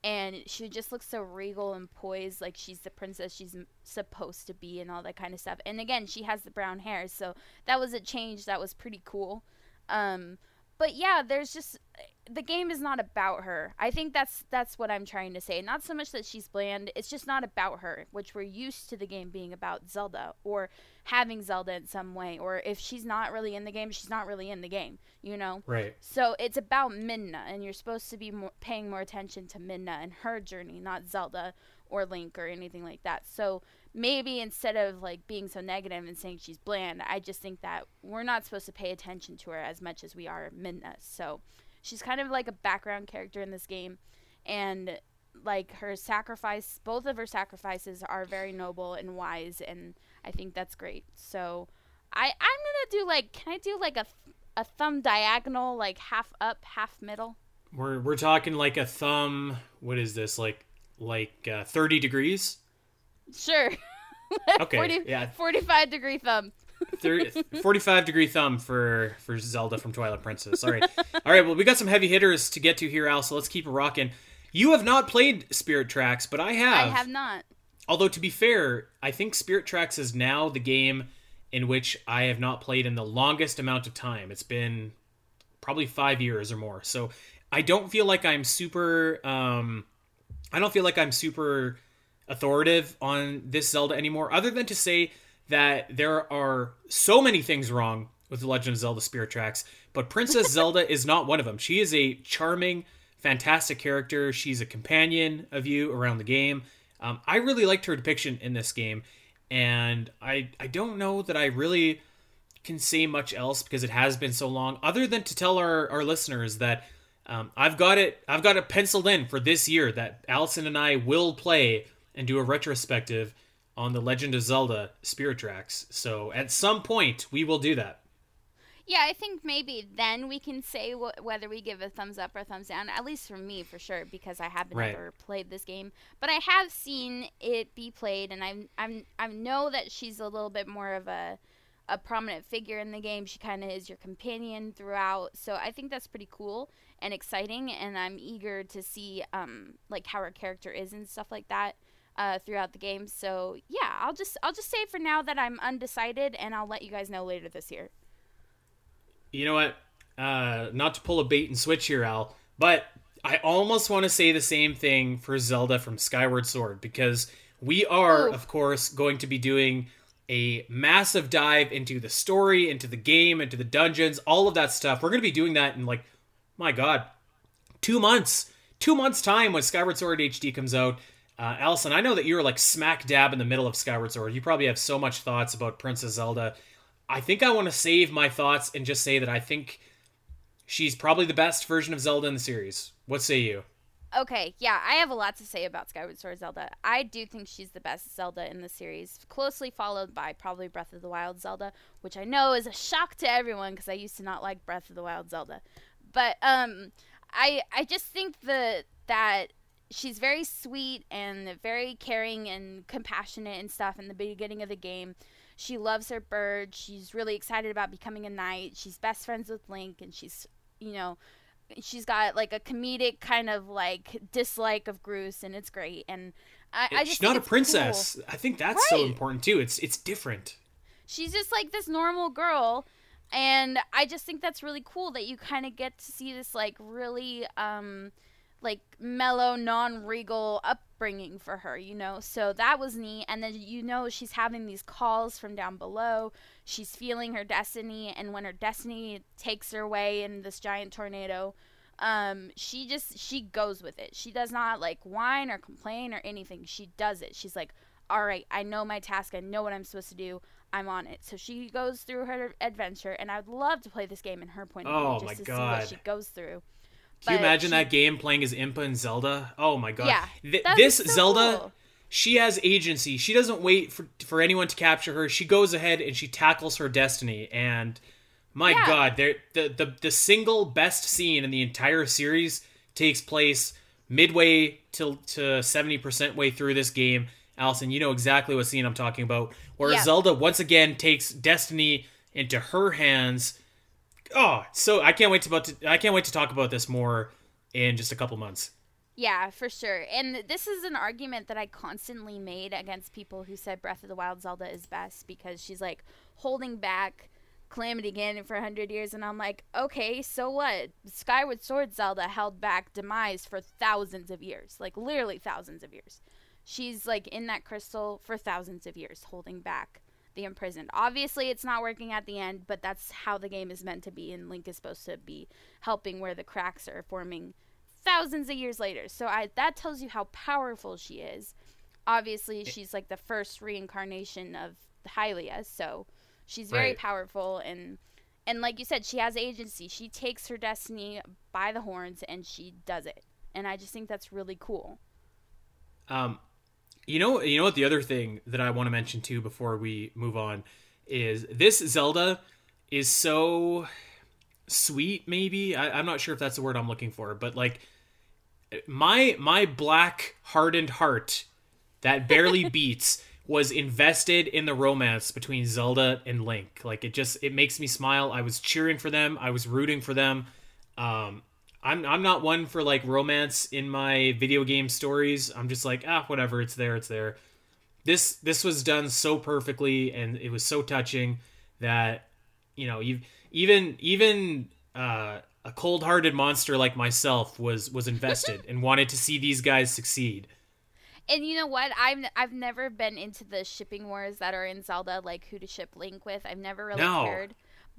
[SPEAKER 3] and she just looks so regal and poised, like she's the princess she's supposed to be, and all that kind of stuff. And again, she has the brown hair, so that was a change that was pretty cool. Um, but yeah, there's just the game is not about her. I think that's that's what I'm trying to say. Not so much that she's bland, it's just not about her, which we're used to the game being about Zelda or having Zelda in some way or if she's not really in the game, she's not really in the game, you know?
[SPEAKER 2] Right.
[SPEAKER 3] So it's about Midna and you're supposed to be more, paying more attention to Midna and her journey, not Zelda or Link or anything like that. So maybe instead of like being so negative and saying she's bland, I just think that we're not supposed to pay attention to her as much as we are Midna. So she's kind of like a background character in this game, and like her sacrifice, both of her sacrifices are very noble and wise, and I think that's great. So I I'm gonna do like can I do like a a thumb diagonal like half up half middle?
[SPEAKER 2] We're we're talking like a thumb. What is this like like uh, thirty degrees?
[SPEAKER 3] Sure.
[SPEAKER 2] okay. 40, yeah.
[SPEAKER 3] 45 degree thumb.
[SPEAKER 2] 30, 45 degree thumb for for Zelda from Twilight Princess. All right. All right, well, we got some heavy hitters to get to here, Al, so let's keep it rocking. You have not played Spirit Tracks, but I have.
[SPEAKER 3] I have not.
[SPEAKER 2] Although to be fair, I think Spirit Tracks is now the game in which I have not played in the longest amount of time. It's been probably 5 years or more. So, I don't feel like I'm super um I don't feel like I'm super authoritative on this Zelda anymore, other than to say that there are so many things wrong with the Legend of Zelda Spirit Tracks, but Princess Zelda is not one of them. She is a charming, fantastic character. She's a companion of you around the game. Um, I really liked her depiction in this game, and I I don't know that I really can say much else because it has been so long, other than to tell our, our listeners that um, I've got it I've got it penciled in for this year that Alasyn and I will play and do a retrospective on the Legend of Zelda Spirit Tracks. So at some point we will do that.
[SPEAKER 3] Yeah, I think maybe then we can say wh- whether we give a thumbs up or thumbs down. At least for me, for sure, because I haven't
[SPEAKER 2] Right.
[SPEAKER 3] ever played this game, but I have seen it be played, and I'm I'm I know that she's a little bit more of a a prominent figure in the game. She kind of is your companion throughout, so I think that's pretty cool and exciting, and I'm eager to see um like how her character is and stuff like that. Uh, throughout the game, so yeah, I'll just I'll just say for now that I'm undecided, and I'll let you guys know later this year.
[SPEAKER 2] You know what? Uh, not to pull a bait and switch here, Al, but I almost want to say the same thing for Zelda from Skyward Sword because we are,
[SPEAKER 3] Ooh.
[SPEAKER 2] of course, going to be doing a massive dive into the story, into the game, into the dungeons, all of that stuff. We're going to be doing that in like, my God, two months, two months time when Skyward Sword HD comes out. Uh, Alasyn, I know that you're like smack dab in the middle of Skyward Sword. You probably have so much thoughts about Princess Zelda. I think I want to save my thoughts and just say that I think she's probably the best version of Zelda in the series. What say you?
[SPEAKER 3] Okay, yeah, I have a lot to say about Skyward Sword Zelda. I do think she's the best Zelda in the series, closely followed by probably Breath of the Wild Zelda, which I know is a shock to everyone because I used to not like Breath of the Wild Zelda. But um, I I just think the that she's very sweet and very caring and compassionate and stuff in the beginning of the game. She loves her bird. She's really excited about becoming a knight. She's best friends with Link, and she's you know she's got like a comedic kind of like dislike of Groose, and it's great. And I, I just
[SPEAKER 2] she's not a princess.
[SPEAKER 3] cool.
[SPEAKER 2] I think that's so important too. It's it's different.
[SPEAKER 3] She's just like this normal girl, and I just think that's really cool that you kind of get to see this like really um like mellow, non-regal upbringing for her, you know. So that was neat. And then you know she's having these calls from down below. She's feeling her destiny, and when her destiny takes her away in this giant tornado, um, she just she goes with it. She does not like whine or complain or anything. She does it. She's like, all right, I know my task. I know what I'm supposed to do. I'm on it. So she goes through her adventure, and I'd love to play this game in her point of view,
[SPEAKER 2] Oh
[SPEAKER 3] just to see what she goes through.
[SPEAKER 2] Can you imagine
[SPEAKER 3] she-
[SPEAKER 2] that game playing as Impa and Zelda? Oh my god.
[SPEAKER 3] Yeah,
[SPEAKER 2] Th- this
[SPEAKER 3] so
[SPEAKER 2] Zelda,
[SPEAKER 3] cool.
[SPEAKER 2] she has agency. She doesn't wait for for anyone to capture her. She goes ahead and she tackles her destiny. And my
[SPEAKER 3] Yeah.
[SPEAKER 2] god, the, the the single best scene in the entire series takes place midway till to seventy percent way through this game. Alasyn, you know exactly what scene I'm talking about. Where
[SPEAKER 3] Yeah.
[SPEAKER 2] Zelda once again takes destiny into her hands oh so i can't wait to about to, i can't wait to talk about this more in just a couple months
[SPEAKER 3] Yeah, for sure. And this is an argument that I constantly made against people who said Breath of the Wild Zelda is best because she's like holding back Calamity Ganon for 100 years. And I'm like, okay, so what? Skyward Sword Zelda held back Demise for thousands of years, like literally thousands of years. She's like in that crystal for thousands of years, holding back the imprisoned. Obviously, it's not working at the end, but that's how the game is meant to be. And Link is supposed to be helping where the cracks are forming thousands of years later. So I that tells you how powerful she is. Obviously, she's like the first reincarnation of Hylia, so she's very
[SPEAKER 2] Right.
[SPEAKER 3] powerful and and like you said, she has agency. She takes her destiny by the horns and she does it. And I just think that's really cool.
[SPEAKER 2] um you know you know what the other thing that i want to mention too before we move on is this zelda is so sweet maybe I, i'm not sure if that's the word i'm looking for but like my my black hardened heart that barely beats was invested in the romance between Zelda and Link. Like it just it makes me smile. I was cheering for them. I was rooting for them. Um I'm I'm not one for like romance in my video game stories. I'm just like, ah, whatever, it's there, it's there. This this was done so perfectly and it was so touching that you know, you even even uh a cold-hearted monster like myself was was invested and wanted to see these guys succeed.
[SPEAKER 3] And you know what? I've I've never been into the shipping wars that are in Zelda, like who to ship Link with. I've never really
[SPEAKER 2] No.
[SPEAKER 3] cared.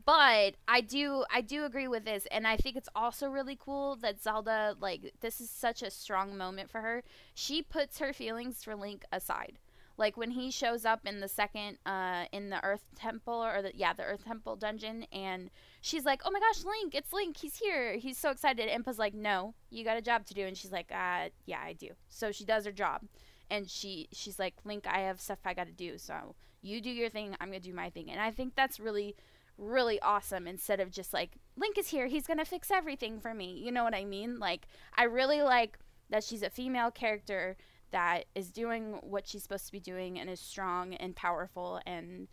[SPEAKER 3] But I do I do agree with this and I think it's also really cool that Zelda like this is such a strong moment for her. She puts her feelings for Link aside. Like when he shows up in the second uh in the Earth Temple or the yeah, the Earth Temple dungeon and she's like, "Oh my gosh, Link, it's Link. He's here." He's so excited. Impa's like, "No, you got a job to do." And she's like, "Uh, yeah, I do." So she does her job. And she she's like, "Link, I have stuff I got to do. So you do your thing, I'm going to do my thing." And I think that's really really awesome instead of just like Link is here, he's going to fix everything for me. You know what I mean? Like I really like that she's a female character that is doing what she's supposed to be doing and is strong and powerful and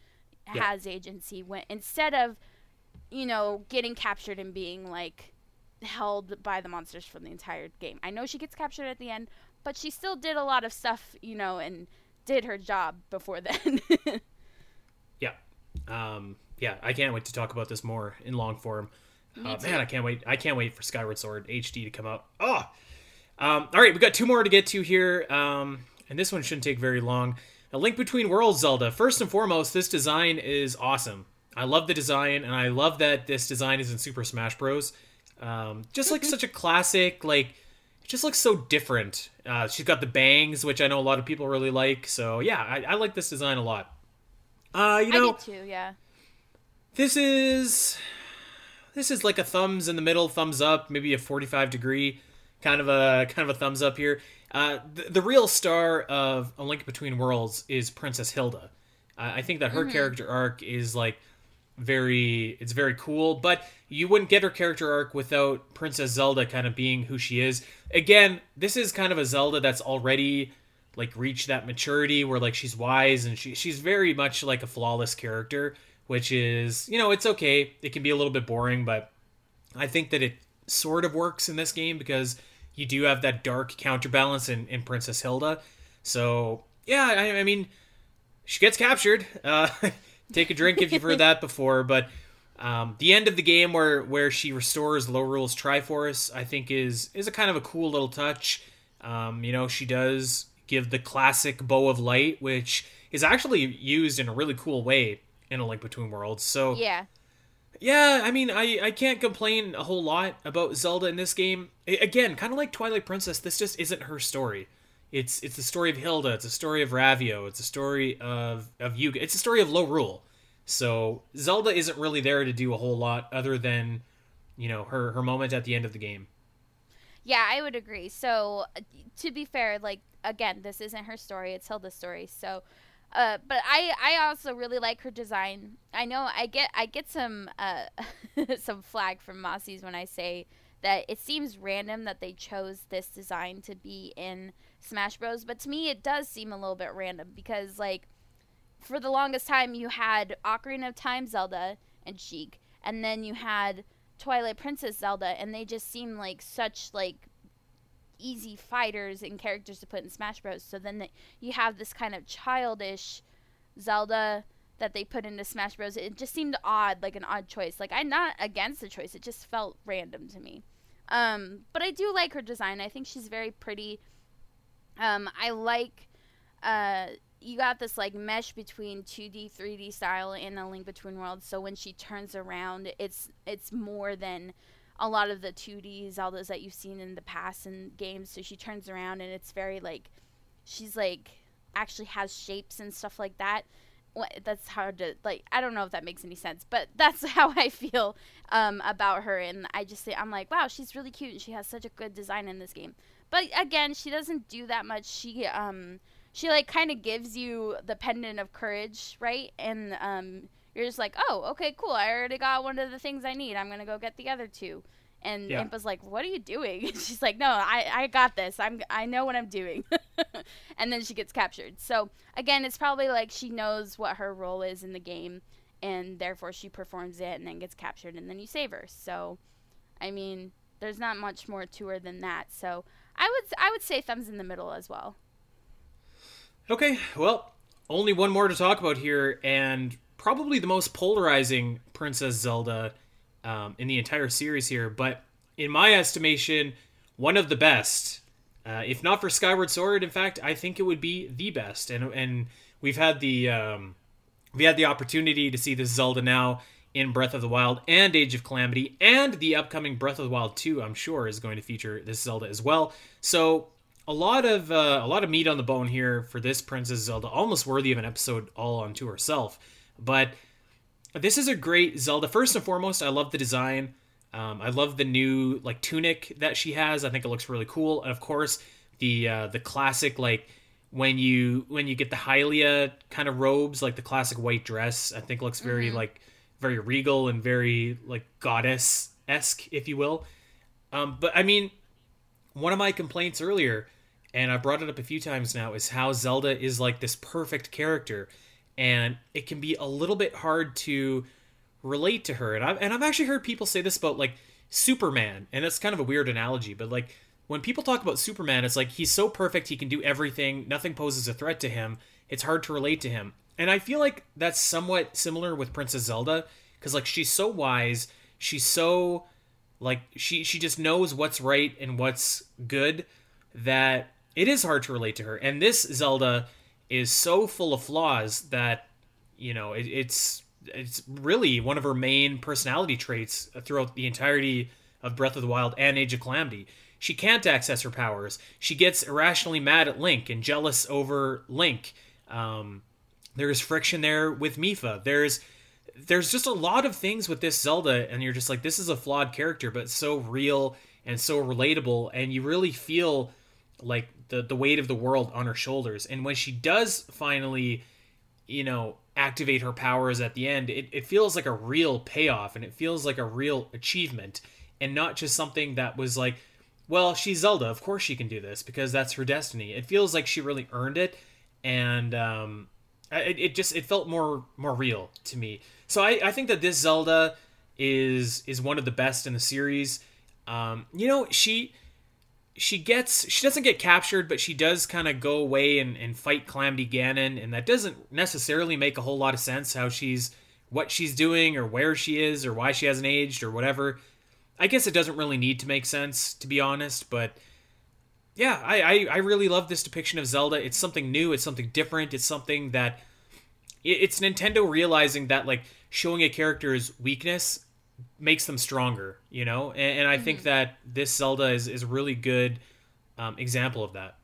[SPEAKER 3] yeah. has agency when instead of you know getting captured and being like held by the monsters for the entire game. I know she gets captured at the end, but she still did a lot of stuff, you know, and did her job before then.
[SPEAKER 2] yeah. Um yeah, I can't wait to talk about this more in long form. Uh, man, I can't wait. I can't wait for Skyward Sword HD to come out. Oh, um, all right, we got two more to get to here, um, and this one shouldn't take very long. A Link Between Worlds Zelda. First and foremost, this design is awesome. I love the design, and I love that this design is in Super Smash Bros. Um, just like such a classic, like it just looks so different. Uh, she's got the bangs, which I know a lot of people really like. So yeah, I, I like this design a lot. Uh, you know,
[SPEAKER 3] I too. Yeah.
[SPEAKER 2] This is this is like a thumbs in the middle, thumbs up, maybe a forty-five degree kind of a kind of a thumbs up here. Uh, the, the, real star of A Link Between Worlds is Princess Hilda. Uh, I think that her mm-hmm. character arc is like very it's very cool, but you wouldn't get her character arc without Princess Zelda kind of being who she is. Again, this is kind of a Zelda that's already like reached that maturity where like she's wise and she she's very much like a flawless character, which is, you know, it's okay. It can be a little bit boring, but I think that it sort of works in this game because you do have that dark counterbalance in, in Princess Hilda. So yeah, I, I mean, she gets captured. Uh, take a drink if you've heard that before, but um, the end of the game where where she restores Lorule's Triforce, I think is is a kind of a cool little touch. Um, you know, she does give the classic bow of light, which is actually used in a really cool way in a Link Between Worlds. So
[SPEAKER 3] yeah,
[SPEAKER 2] yeah, I mean, I, I can't complain a whole lot about Zelda in this game. again, kind of like Twilight Princess, this just isn't her story. It's it's the story of Hilda. It's a story of Ravio. It's a story of of Yuga. It's a story of Lorule. So Zelda isn't really there to do a whole lot other than, you know, her her moment at the end of the game.
[SPEAKER 3] Yeah, I would agree. So to be fair, like again, this isn't her story. It's Hilda's story. So uh, but I, I also really like her design. I know I get I get some uh, some flag from Mossies when I say that it seems random that they chose this design to be in Smash Bros. But to me, it does seem a little bit random because like for the longest time you had Ocarina of Time Zelda and Sheik, and then you had Twilight Princess Zelda, and they just seem like such like easy fighters and characters to put in Smash Bros. So then the, you have this kind of childish Zelda that they put into Smash Bros. It just seemed odd, like an odd choice. Like I'm not against the choice; it just felt random to me. Um, but I do like her design. I think she's very pretty. Um, I like. Uh, you got this like mesh between 2D, 3D style and the Link Between Worlds. So when she turns around, it's it's more than a lot of the 2D Zeldas that you've seen in the past in games. So she turns around and it's very like she's like actually has shapes and stuff like that. That's hard to like. I don't know if that makes any sense, but that's how I feel um, about her. And I just say I'm like, wow, she's really cute and she has such a good design in this game. But again, she doesn't do that much. She um she like kind of gives you the pendant of courage, right? And um you're just like, oh, okay, cool. I already got one of the things I need. I'm gonna go get the other two. And yeah. Impa's like, "What are you doing?" she's like, "No, I, I got this. I'm I know what I'm doing." and then she gets captured. So again, it's probably like she knows what her role is in the game, and therefore she performs it, and then gets captured, and then you save her. So, I mean, there's not much more to her than that. So I would I would say thumbs in the middle as well.
[SPEAKER 2] Okay, well, only one more to talk about here, and probably the most polarizing Princess Zelda um, in the entire series here, but in my estimation, one of the best. Uh, if not for Skyward Sword, in fact, I think it would be the best. And and we've had the um, we had the opportunity to see this Zelda now in Breath of the Wild and Age of Calamity, and the upcoming Breath of the Wild 2, I'm sure, is going to feature this Zelda as well. So a lot of uh, a lot of meat on the bone here for this Princess Zelda, almost worthy of an episode all unto herself. But this is a great Zelda. First and foremost, I love the design. Um, I love the new like tunic that she has. I think it looks really cool, and of course the uh, the classic like when you when you get the Hylia kind of robes, like the classic white dress. I think looks very mm-hmm. like very regal and very like goddess esque, if you will. Um, but I mean, one of my complaints earlier, and I brought it up a few times now, is how Zelda is like this perfect character, and it can be a little bit hard to relate to her. And I've and I've actually heard people say this about like Superman, and that's kind of a weird analogy, but like when people talk about Superman, it's like he's so perfect, he can do everything, nothing poses a threat to him. It's hard to relate to him. And I feel like that's somewhat similar with Princess Zelda cuz like she's so wise, she's so like she she just knows what's right and what's good that it is hard to relate to her. And this Zelda is so full of flaws that you know, it, it's it's really one of her main personality traits throughout the entirety of Breath of the Wild and Age of Calamity she can't access her powers. She gets irrationally mad at Link and jealous over Link. Um, there's friction there with Mipha. There's there's just a lot of things with this Zelda, and you're just like, this is a flawed character, but so real and so relatable, and you really feel like the the weight of the world on her shoulders. And when she does finally, you know, activate her powers at the end, it, it feels like a real payoff, and it feels like a real achievement, and not just something that was like well, she's Zelda. Of course she can do this because that's her destiny. It feels like she really earned it, and um, it, it just it felt more more real to me. So I, I think that this Zelda is is one of the best in the series. Um, you know, she she gets she doesn't get captured, but she does kind of go away and, and fight Calamity Ganon, and that doesn't necessarily make a whole lot of sense how she's what she's doing or where she is or why she hasn't aged or whatever. I guess it doesn't really need to make sense, to be honest, but yeah, I, I, I really love this depiction of Zelda. It's something new, it's something different, it's something that it's Nintendo realizing that like showing a character's weakness makes them stronger, you know? And, and I mm-hmm. think that this Zelda is, is a really good um, example of that.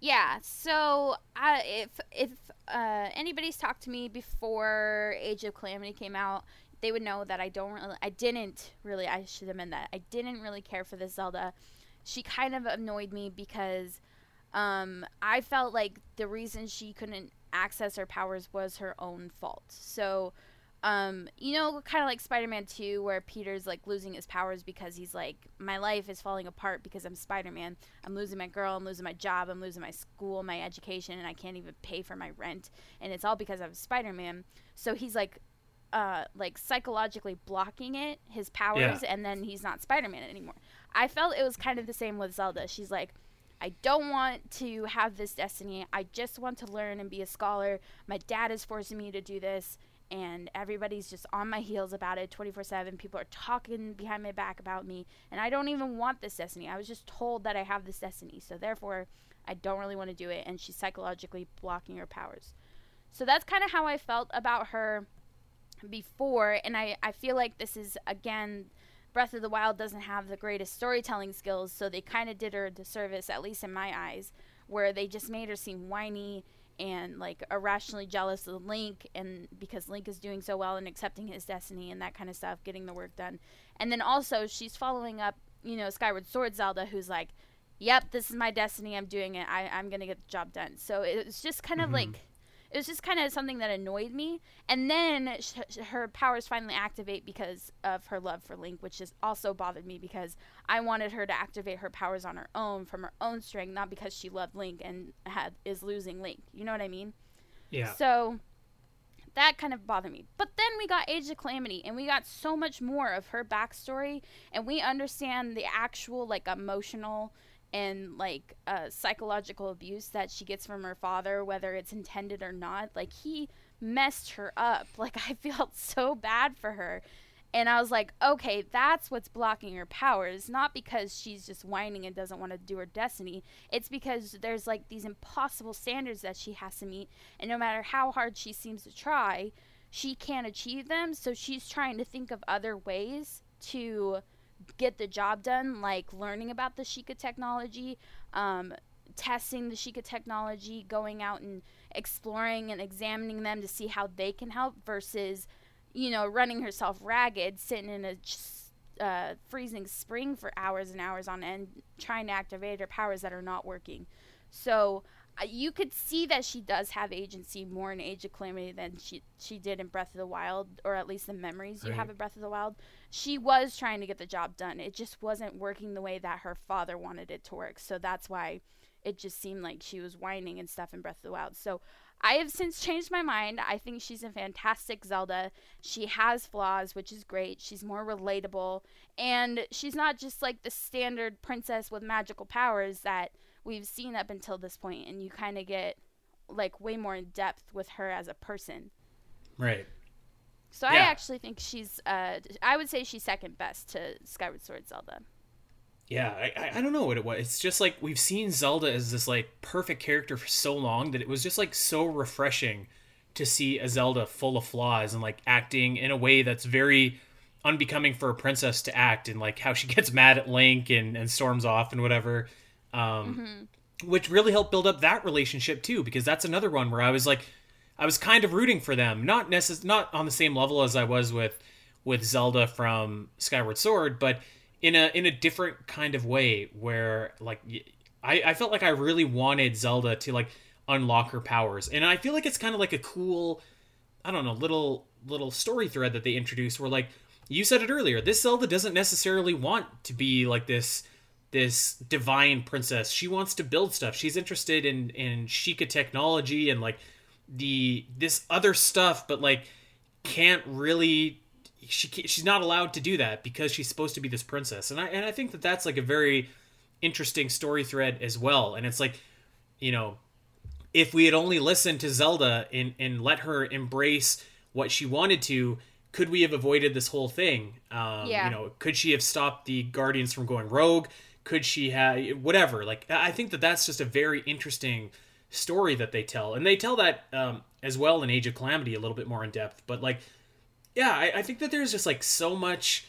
[SPEAKER 3] Yeah, so uh, if if uh, anybody's talked to me before Age of Calamity came out, they would know that I don't really, I didn't really, I should amend that. I didn't really care for this Zelda. She kind of annoyed me because um, I felt like the reason she couldn't access her powers was her own fault. So, um, you know, kind of like Spider-Man 2, where Peter's like losing his powers because he's like, my life is falling apart because I'm Spider-Man. I'm losing my girl, I'm losing my job, I'm losing my school, my education, and I can't even pay for my rent, and it's all because I'm Spider-Man. So he's like uh, like psychologically blocking it, his powers, yeah. and then he's not Spider Man anymore. I felt it was kind of the same with Zelda. She's like, I don't want to have this destiny. I just want to learn and be a scholar. My dad is forcing me to do this, and everybody's just on my heels about it 24 7. People are talking behind my back about me, and I don't even want this destiny. I was just told that I have this destiny, so therefore, I don't really want to do it, and she's psychologically blocking her powers. So that's kind of how I felt about her before and I, I feel like this is again breath of the wild doesn't have the greatest storytelling skills so they kind of did her a disservice at least in my eyes where they just made her seem whiny and like irrationally jealous of link and because link is doing so well and accepting his destiny and that kind of stuff getting the work done. And then also she's following up you know skyward sword zelda who's like yep this is my destiny. I'm doing it. I, i'm gonna get the job done. So it's just kind mm-hmm. of like it was just kind of something that annoyed me. And then sh- her powers finally activate because of her love for Link, which just also bothered me because I wanted her to activate her powers on her own from her own strength, not because she loved Link and had is losing Link. You know what I mean?
[SPEAKER 2] Yeah.
[SPEAKER 3] So that kind of bothered me. But then we got Age of Calamity, and we got so much more of her backstory, and we understand the actual like emotional and like uh, psychological abuse that she gets from her father, whether it's intended or not. Like he messed her up. Like I felt so bad for her. And I was like, okay, that's what's blocking her powers. Not because she's just whining and doesn't want to do her destiny. It's because there's like these impossible standards that she has to meet. And no matter how hard she seems to try, she can't achieve them, so she's trying to think of other ways to get the job done, like learning about the Sheikah technology, um, testing the Sheikah technology, going out and exploring and examining them to see how they can help versus, you know, running herself ragged, sitting in a uh, freezing spring for hours and hours on end, trying to activate her powers that are not working. So you could see that she does have agency more in Age of Calamity than she she did in Breath of the Wild, or at least the memories you
[SPEAKER 2] Right.
[SPEAKER 3] have of Breath of the Wild. She was trying to get the job done. It just wasn't working the way that her father wanted it to work. So that's why it just seemed like she was whining and stuff in Breath of the Wild. So I have since changed my mind. I think she's a fantastic Zelda. She has flaws, which is great. She's more relatable. And she's not just like the standard princess with magical powers that we've seen up until this point, and you kind of get like way more in depth with her as a person.
[SPEAKER 2] Right.
[SPEAKER 3] So I actually think she's, uh, I would say she's second best to Skyward Sword Zelda.
[SPEAKER 2] Yeah, I, I- I don't know what it was. It's just like we've seen Zelda as this like perfect character for so long that it was just like so refreshing to see a Zelda full of flaws and like acting in a way that's very unbecoming for a princess to act and like how she gets mad at Link and, and storms off and whatever. Um, Which really helped build up that relationship too, because that's another one where I was like, I was kind of rooting for them, not necess- not on the same level as I was with with Zelda from Skyward Sword, but in a in a different kind of way where like I, I felt like I really wanted Zelda to like unlock her powers. And I feel like it's kind of like a cool I don't know, little little story thread that they introduced where like you said it earlier, this Zelda doesn't necessarily want to be like this this divine princess. She wants to build stuff. She's interested in in Sheikah technology and like the this other stuff, but like can't really she can't, she's not allowed to do that because she's supposed to be this princess. And I and I think that that's like a very interesting story thread as well. And it's like, you know, if we had only listened to Zelda and and let her embrace what she wanted to, could we have avoided this whole thing? Um,
[SPEAKER 3] Yeah.
[SPEAKER 2] You know, could she have stopped the Guardians from going rogue? Could she have whatever? Like, I think that that's just a very interesting story that they tell, and they tell that um, as well in Age of Calamity a little bit more in depth. But like, yeah, I, I think that there's just like so much.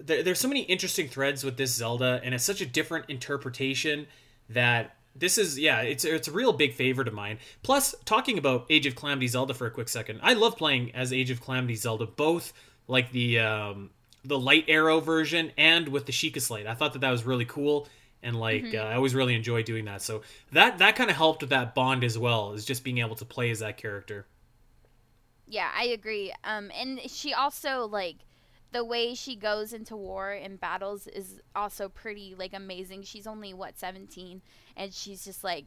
[SPEAKER 2] There, there's so many interesting threads with this Zelda, and it's such a different interpretation that this is yeah, it's it's a real big favorite of mine. Plus, talking about Age of Calamity Zelda for a quick second, I love playing as Age of Calamity Zelda, both like the um, the light arrow version and with the Sheikah Slate. I thought that that was really cool, and like uh, I always really enjoy doing that. So that that kind of helped with that bond as well, is just being able to play as that character.
[SPEAKER 3] Yeah, I agree. Um, and she also like the way she goes into war and battles is also pretty like amazing. She's only what 17 and she's just like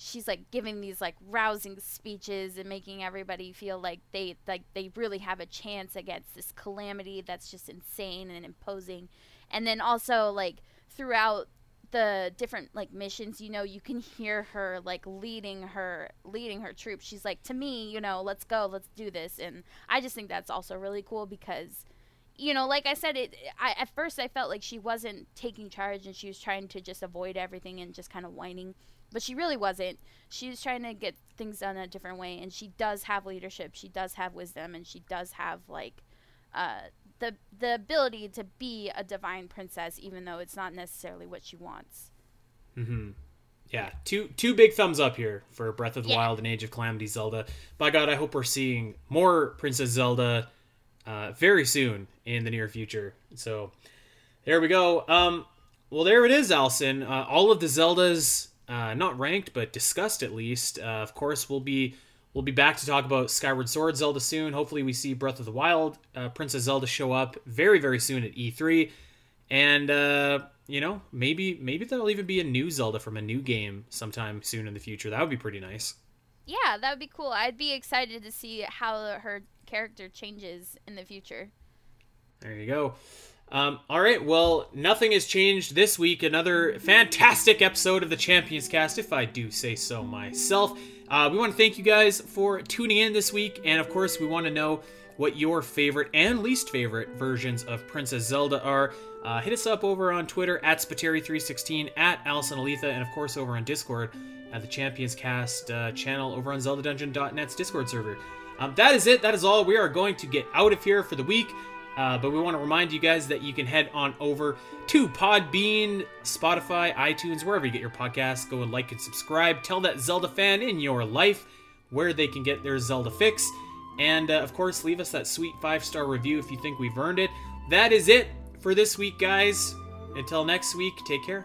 [SPEAKER 3] she's like giving these like rousing speeches and making everybody feel like they like they really have a chance against this calamity that's just insane and imposing. And then also like throughout the different like missions you know you can hear her like leading her leading her troops. She's like to me you know let's go let's do this. And i just think that's also really cool because you know like i said it I, at first i felt like she wasn't taking charge and she was trying to just avoid everything and just kind of whining but she really wasn't she was trying to get things done a different way and she does have leadership she does have wisdom and she does have like uh the the ability to be a divine princess even though it's not necessarily what she wants Mhm.
[SPEAKER 2] Yeah, two two big thumbs up here for Breath of the
[SPEAKER 3] Yeah.
[SPEAKER 2] Wild and Age of Calamity Zelda. By God, I hope we're seeing more Princess Zelda uh, very soon in the near future. So there we go. Um, well, there it is, Alasyn. Uh, all of the Zeldas, uh, not ranked but discussed at least. Uh, of course, we'll be we'll be back to talk about Skyward Sword Zelda soon. Hopefully, we see Breath of the Wild uh, Princess Zelda show up very very soon at E3 and uh, you know maybe maybe there'll even be a new Zelda from a new game sometime soon in the future. That would be pretty nice.
[SPEAKER 3] yeah that would be cool i'd be excited to see how her character changes in the future
[SPEAKER 2] There you go. Um, all right, well, nothing has changed this week. Another fantastic episode of the Champions Cast, if I do say so myself. Uh, we want to thank you guys for tuning in this week, and of course, we want to know what your favorite and least favorite versions of Princess Zelda are. Uh, hit us up over on Twitter at Spiteri316, at Alasyn Eletha, and of course over on Discord at the Champions Cast uh, channel over on ZeldaDungeon.net's Discord server. Um, that is it. That is all. We are going to get out of here for the week. Uh, but we want to remind you guys that you can head on over to Podbean, Spotify, iTunes, wherever you get your podcasts. Go and like and subscribe. Tell that Zelda fan in your life where they can get their Zelda fix. And uh, of course, leave us that sweet five star review if you think we've earned it. That is it for this week, guys. Until next week, take care.